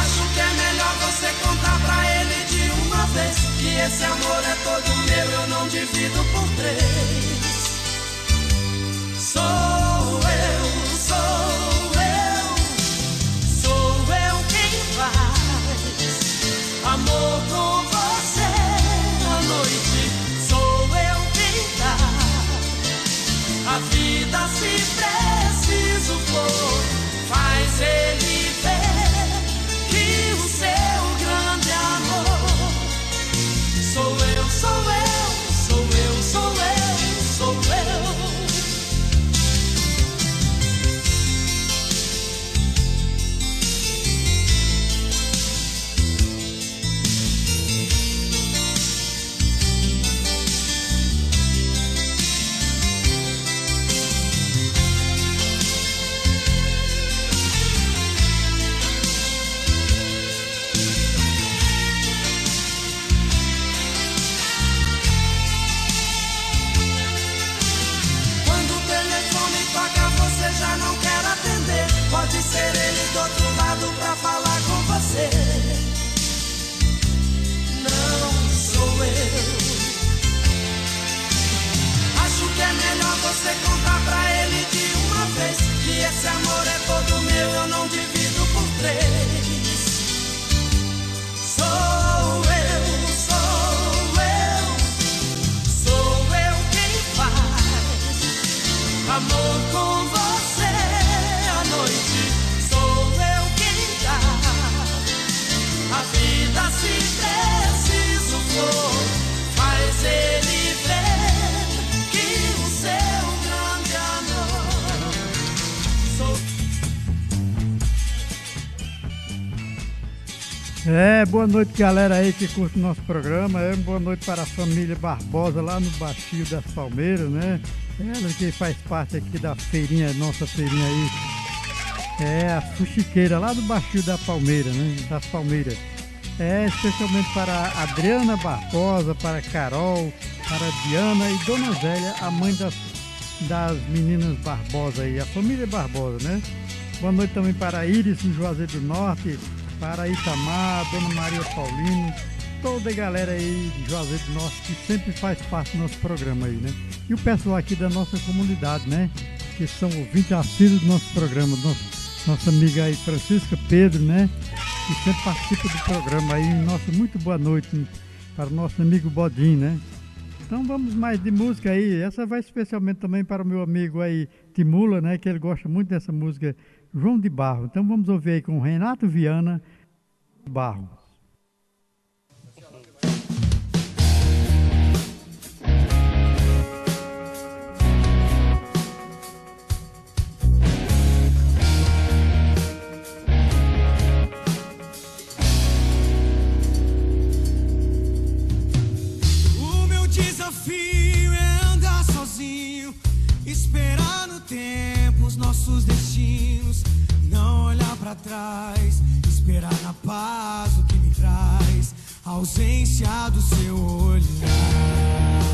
Acho que é melhor você contar pra ele de uma vez que esse amor é todo meu, eu não divido por três. Sou eu, sou eu, sou eu quem faz amor com É, boa noite galera aí que curte o nosso programa. É, boa noite para a família Barbosa lá no Baixio das Palmeiras, né? Ela que faz parte aqui da feirinha, nossa feirinha aí. É, a fuxiqueira lá do Baixio da Palmeira, né? Das Palmeiras. É, especialmente para Adriana Barbosa, para Carol, para Diana e Dona Zélia, a mãe das, das meninas Barbosa aí, a família Barbosa, né? Boa noite também para Iris no Juazeiro do Norte, para Itamar, Dona Maria Paulino, toda a galera aí de Juazeiro do Norte que sempre faz parte do nosso programa aí, né? E o pessoal aqui da nossa comunidade, né? Que são ouvintes assíduos do nosso programa, nosso, nossa amiga aí Francisca Pedro, né? Que sempre participa do programa aí. Nossa, muito boa noite para o nosso amigo Bodinho, né? Então vamos mais de música aí. Essa vai especialmente também para o meu amigo aí Timula, né? Que ele gosta muito dessa música João de Barro. Então vamos ouvir aí com Renato Viana Barro. O meu desafio é andar sozinho, esperar no tempo nossos destinos, não olhar pra trás, esperar na paz o que me traz, a ausência do seu olhar.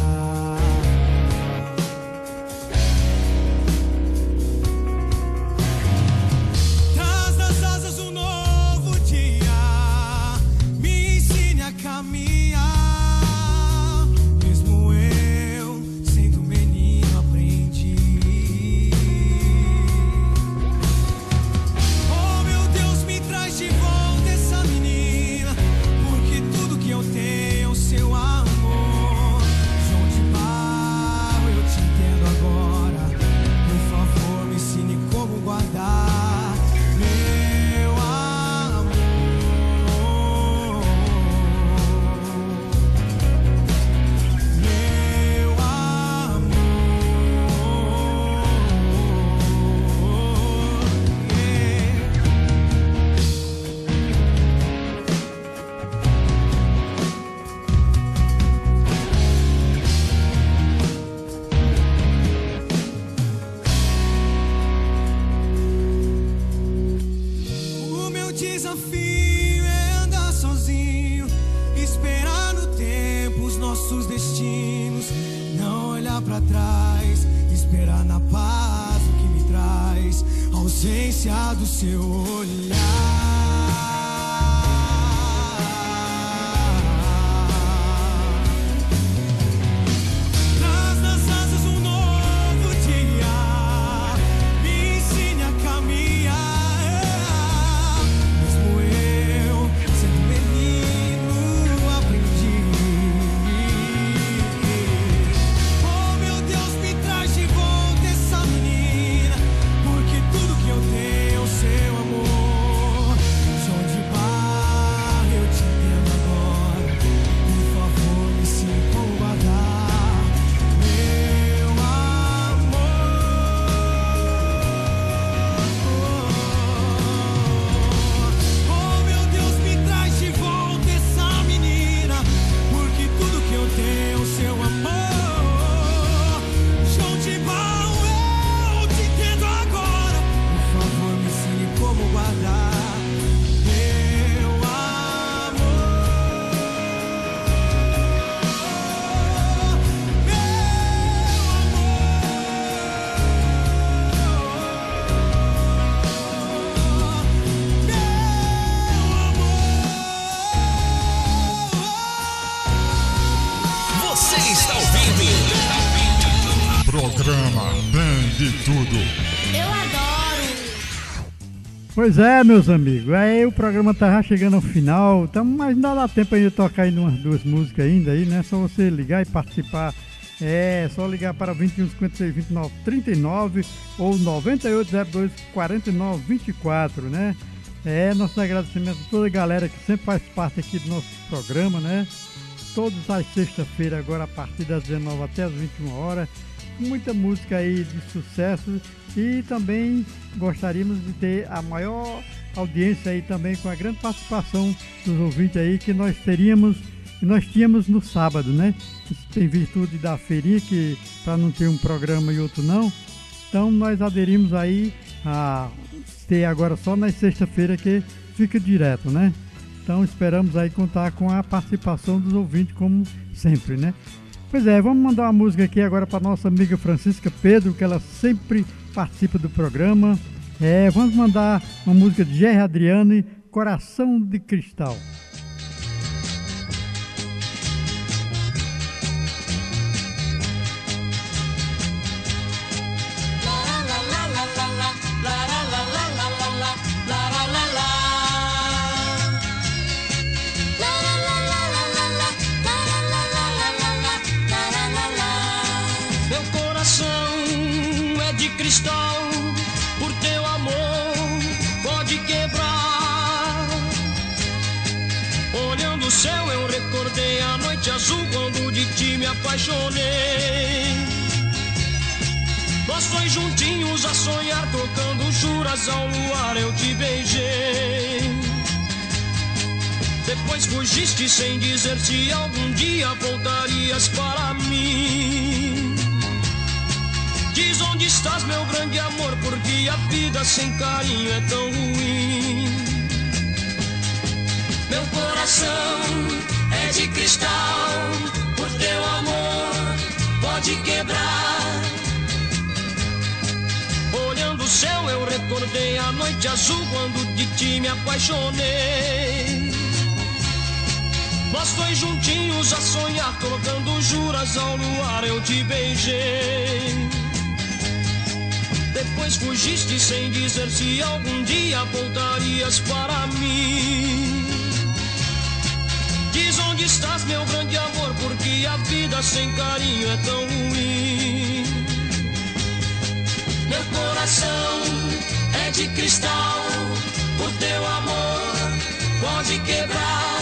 Do seu Tudo. Eu adoro. Pois é, meus amigos. Aí o programa tá já chegando ao final. Tá, mas ainda dá tempo ainda de tocar ainda umas duas músicas ainda aí, né? Só você ligar e participar. É, só ligar para 21 56 29 39 ou 9802 49 24, né? É, nosso agradecimento a toda a galera que sempre faz parte aqui do nosso programa, né? Todas as sextas-feiras, agora a partir das 19 até as 21 horas. Muita música aí de sucesso e também gostaríamos de ter a maior audiência aí também, com a grande participação dos ouvintes aí que nós teríamos, que nós tínhamos no sábado, né? Tem virtude da feirinha, que para não ter um programa e outro não. Então nós aderimos aí a ter agora só na sexta-feira que fica direto, né? Então esperamos aí contar com a participação dos ouvintes, como sempre, né? Pois é, vamos mandar uma música aqui agora para nossa amiga Francisca Pedro, que ela sempre participa do programa. É, vamos mandar uma música de Jerry Adriane, Coração de Cristal. Cristal, por teu amor pode quebrar. Olhando o céu, eu recordei a noite azul quando de ti me apaixonei. Nós dois juntinhos a sonhar, trocando juras ao luar, eu te beijei. Depois fugiste sem dizer se algum dia voltarias para mim. Diz onde estás, meu grande amor, porque a vida sem carinho é tão ruim. Meu coração é de cristal, por teu amor pode quebrar. Olhando o céu, eu recordei a noite azul quando de ti me apaixonei. Nós dois juntinhos a sonhar, trocando juras ao luar, eu te beijei. Depois fugiste sem dizer se algum dia voltarias para mim. Diz onde estás, meu grande amor, porque a vida sem carinho é tão ruim. Meu coração é de cristal, por teu amor pode quebrar.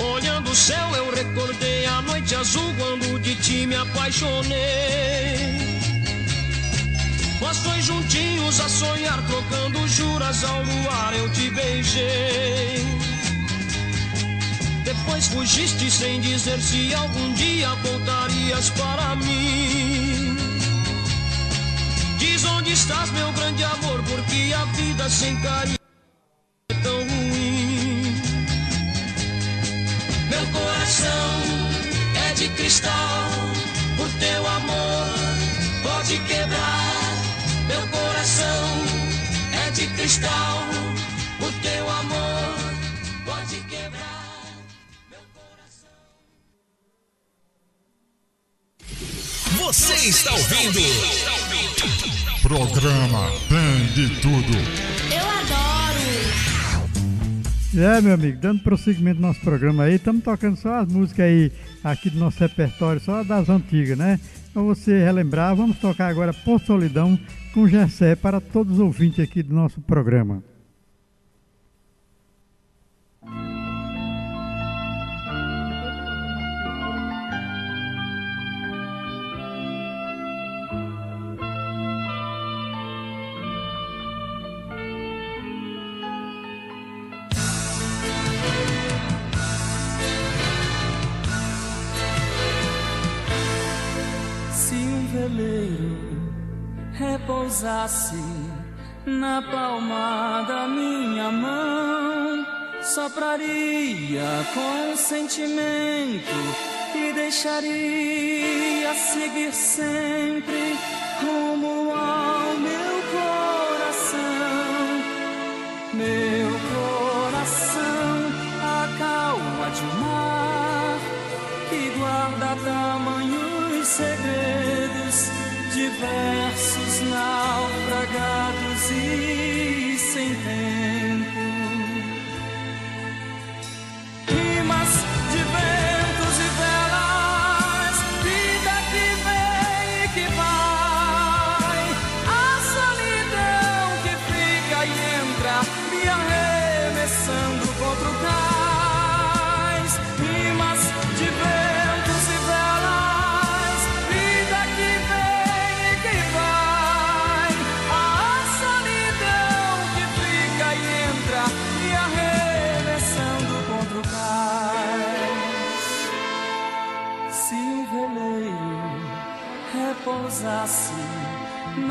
Olhando o céu, eu recordei a noite azul quando de ti me apaixonei. Nós dois juntinhos a sonhar, trocando juras ao luar, eu te beijei. Depois fugiste sem dizer se algum dia voltarias para mim. Diz onde estás, meu grande amor, porque a vida sem carinho é tão ruim. Meu coração é de cristal, Tudo. Eu adoro! É, meu amigo, dando prosseguimento no nosso programa aí, estamos tocando só as músicas aí aqui do nosso repertório, só das antigas, né? Para você relembrar, vamos tocar agora Por Solidão com Gessé para todos os ouvintes aqui do nosso programa. Se veleiro repousasse na palma da minha mão, sopraria com sentimento e deixaria seguir sempre rumo ao meu coração. Meu coração, a calma de um mar que guarda tamanhos segredos, diversos naufragados e sem tempo.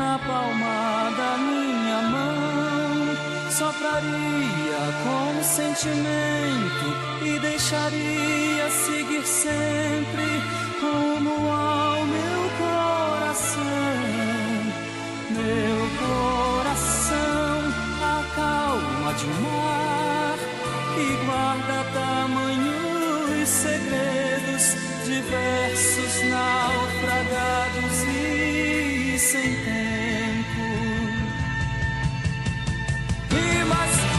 Na palma da minha mão, sopraria com sentimento e deixaria seguir sempre rumo ao meu coração. Meu coração, a calma de um mar que guarda tamanhos segredos diversos naufragados e sem tempo. Rimas de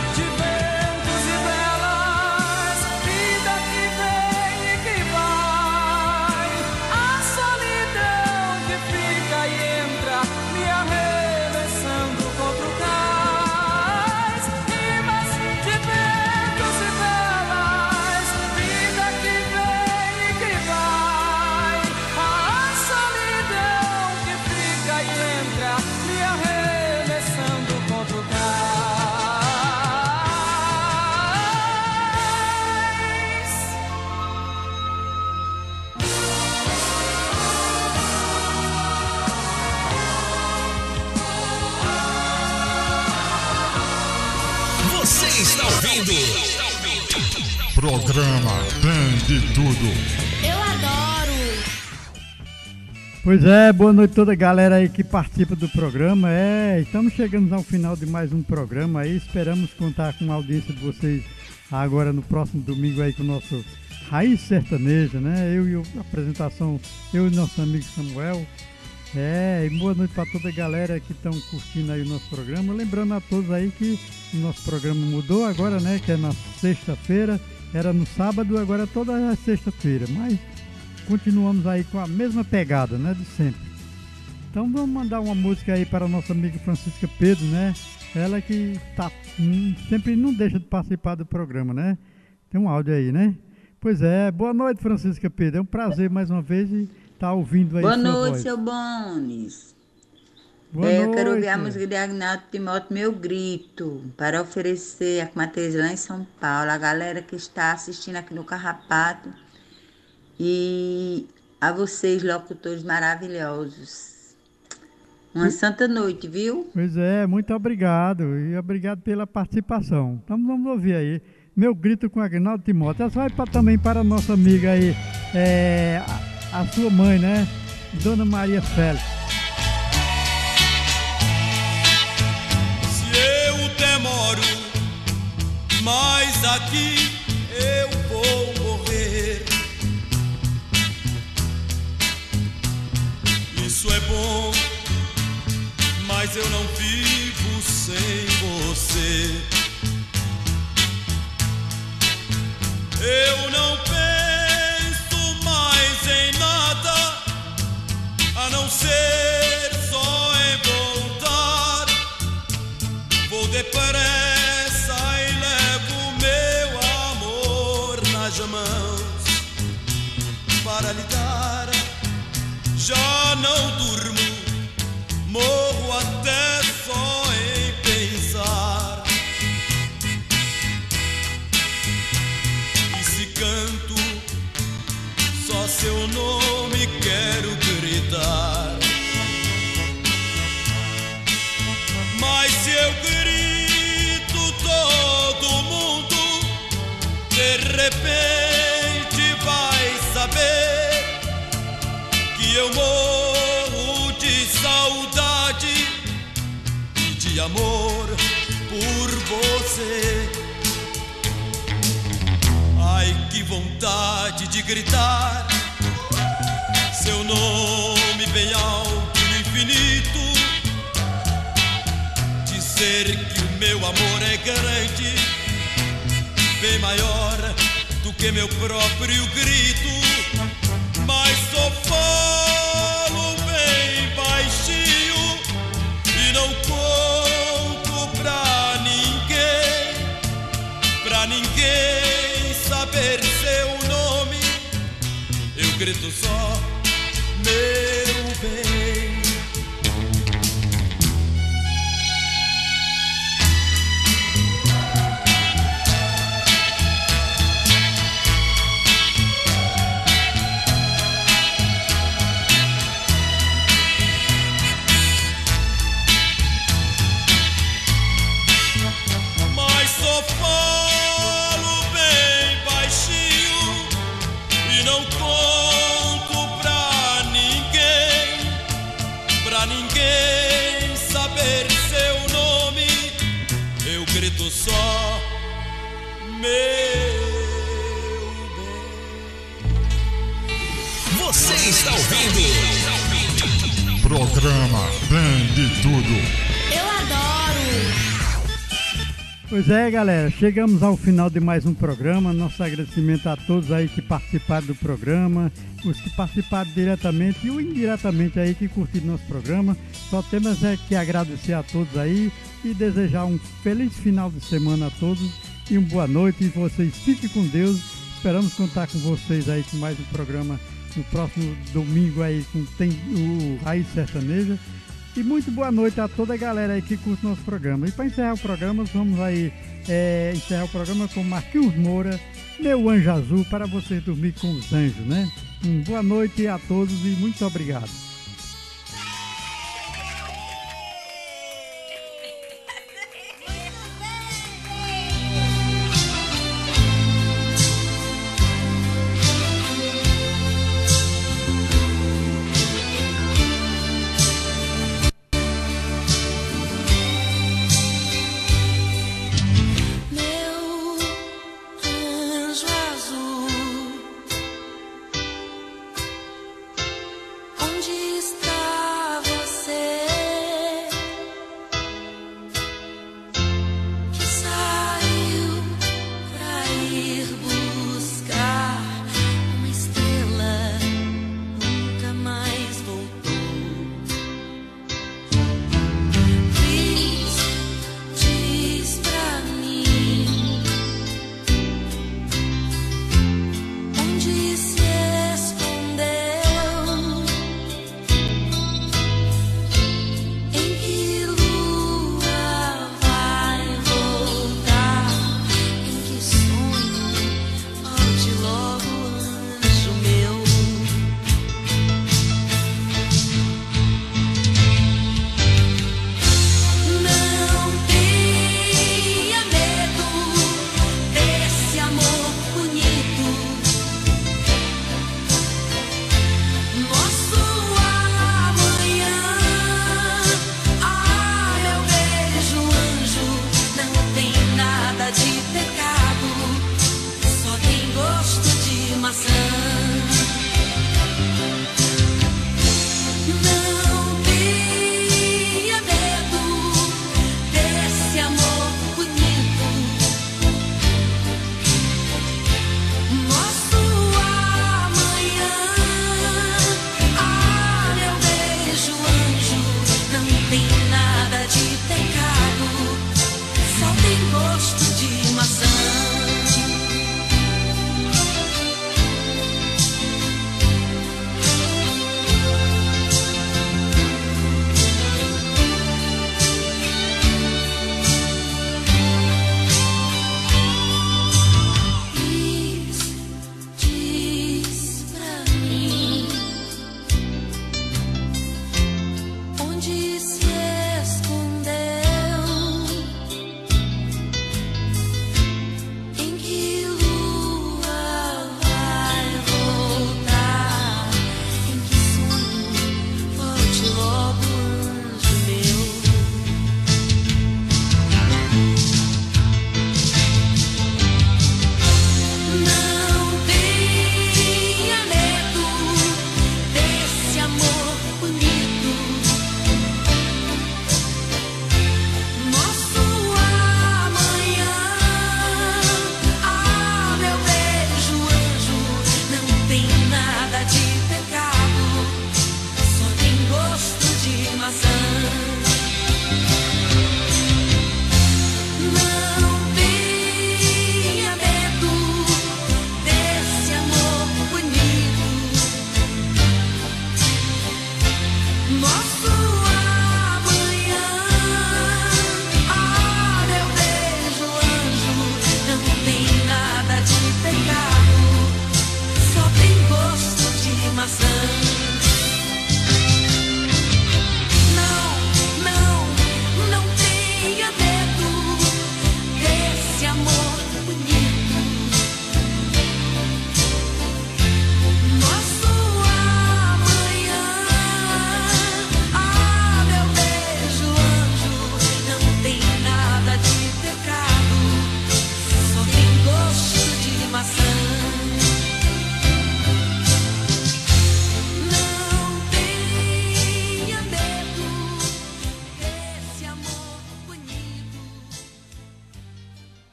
Programa Tem de Tudo. Eu adoro. Pois é, boa noite a toda a galera aí que participa do programa. É, estamos chegando ao final de mais um programa aí. Esperamos contar com a audiência de vocês agora no próximo domingo aí com o nosso Raiz Sertaneja, né? Eu e o- a apresentação, eu e nosso amigo Samuel. É, e boa noite para toda a galera que estão curtindo aí o nosso programa. Lembrando a todos aí que o nosso programa mudou agora, né? Que é na sexta-feira. Era no sábado, agora é toda a sexta-feira. Mas continuamos aí com a mesma pegada, né? De sempre. Então vamos mandar uma música aí para a nossa amiga Francisca Pedro, né? Ela que tá, hum, sempre não deixa de participar do programa, né? Tem um áudio aí, né? Pois é, boa noite, Francisca Pedro. É um prazer mais uma vez estar ouvindo aí Boa noite, voz. seu Bones. Boa É, eu quero ouvir a música de Agnaldo Timóteo, Meu Grito, para oferecer a Matheus lá em São Paulo, a galera que está assistindo aqui no Carrapato e a vocês, locutores maravilhosos. Uma santa noite, viu? Pois é, muito obrigado e obrigado pela participação. Então vamos ouvir aí. Meu grito com Agnaldo Timóteo. Essa vai pra, também para a nossa amiga aí, é, a, a sua mãe, né? Dona Maria Félix. Mas aqui eu vou morrer. Isso é bom, mas eu não vivo sem você. Eu não penso mais em nada a não ser só em voltar. Vou depressa não durmo, morro até só em pensar. E se canto, só seu nome quero gritar. Mas se eu grito, todo mundo de repente vai saber que eu morro de amor por você. Ai, que vontade de gritar seu nome bem alto no infinito dizer que o meu amor é grande, bem maior do que meu próprio grito. Mas só falo ninguém saber seu nome. Eu grito só, meu bem. Vendo só meu Você está ouvindo? Programa Bem de Tudo. Eu adoro! Pois é, galera, chegamos ao final de mais um programa. Nosso agradecimento a todos aí que participaram do programa, os que participaram diretamente e o indiretamente aí que curtiram nosso programa. Só temos é que agradecer a todos aí e desejar um feliz final de semana a todos e uma boa noite. E vocês fiquem com Deus. Esperamos contar com vocês aí com mais um programa no próximo domingo aí com tem o Raiz Sertaneja. E muito boa noite a toda a galera aí que curte nosso programa. E para encerrar o programa, vamos aí é, encerrar o programa com Marquinhos Moura, meu anjo azul, para você dormir com os anjos, né? Um boa noite a todos e muito obrigado.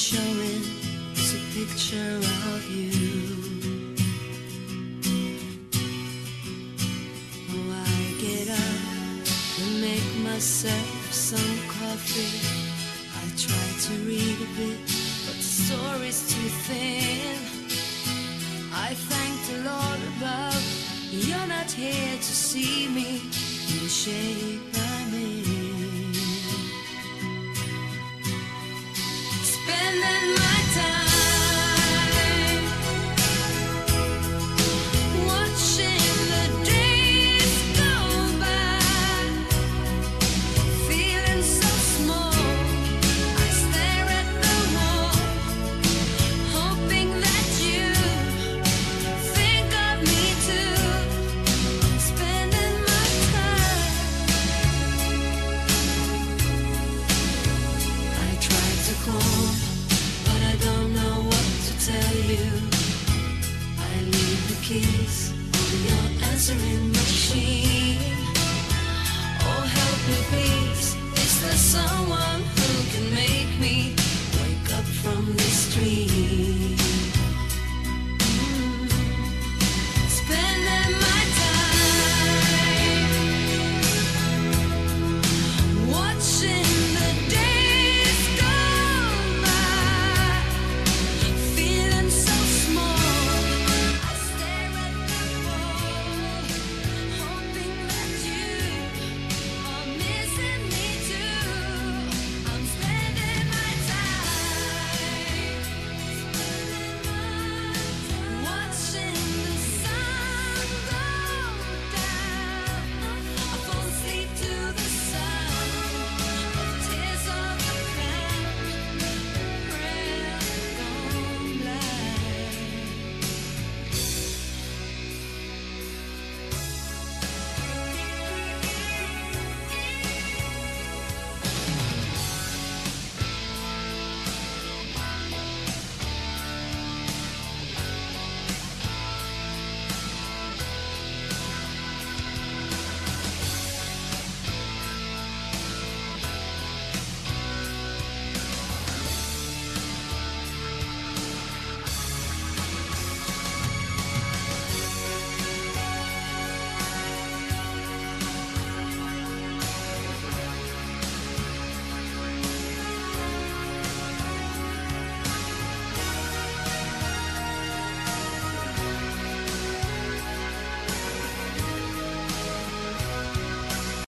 show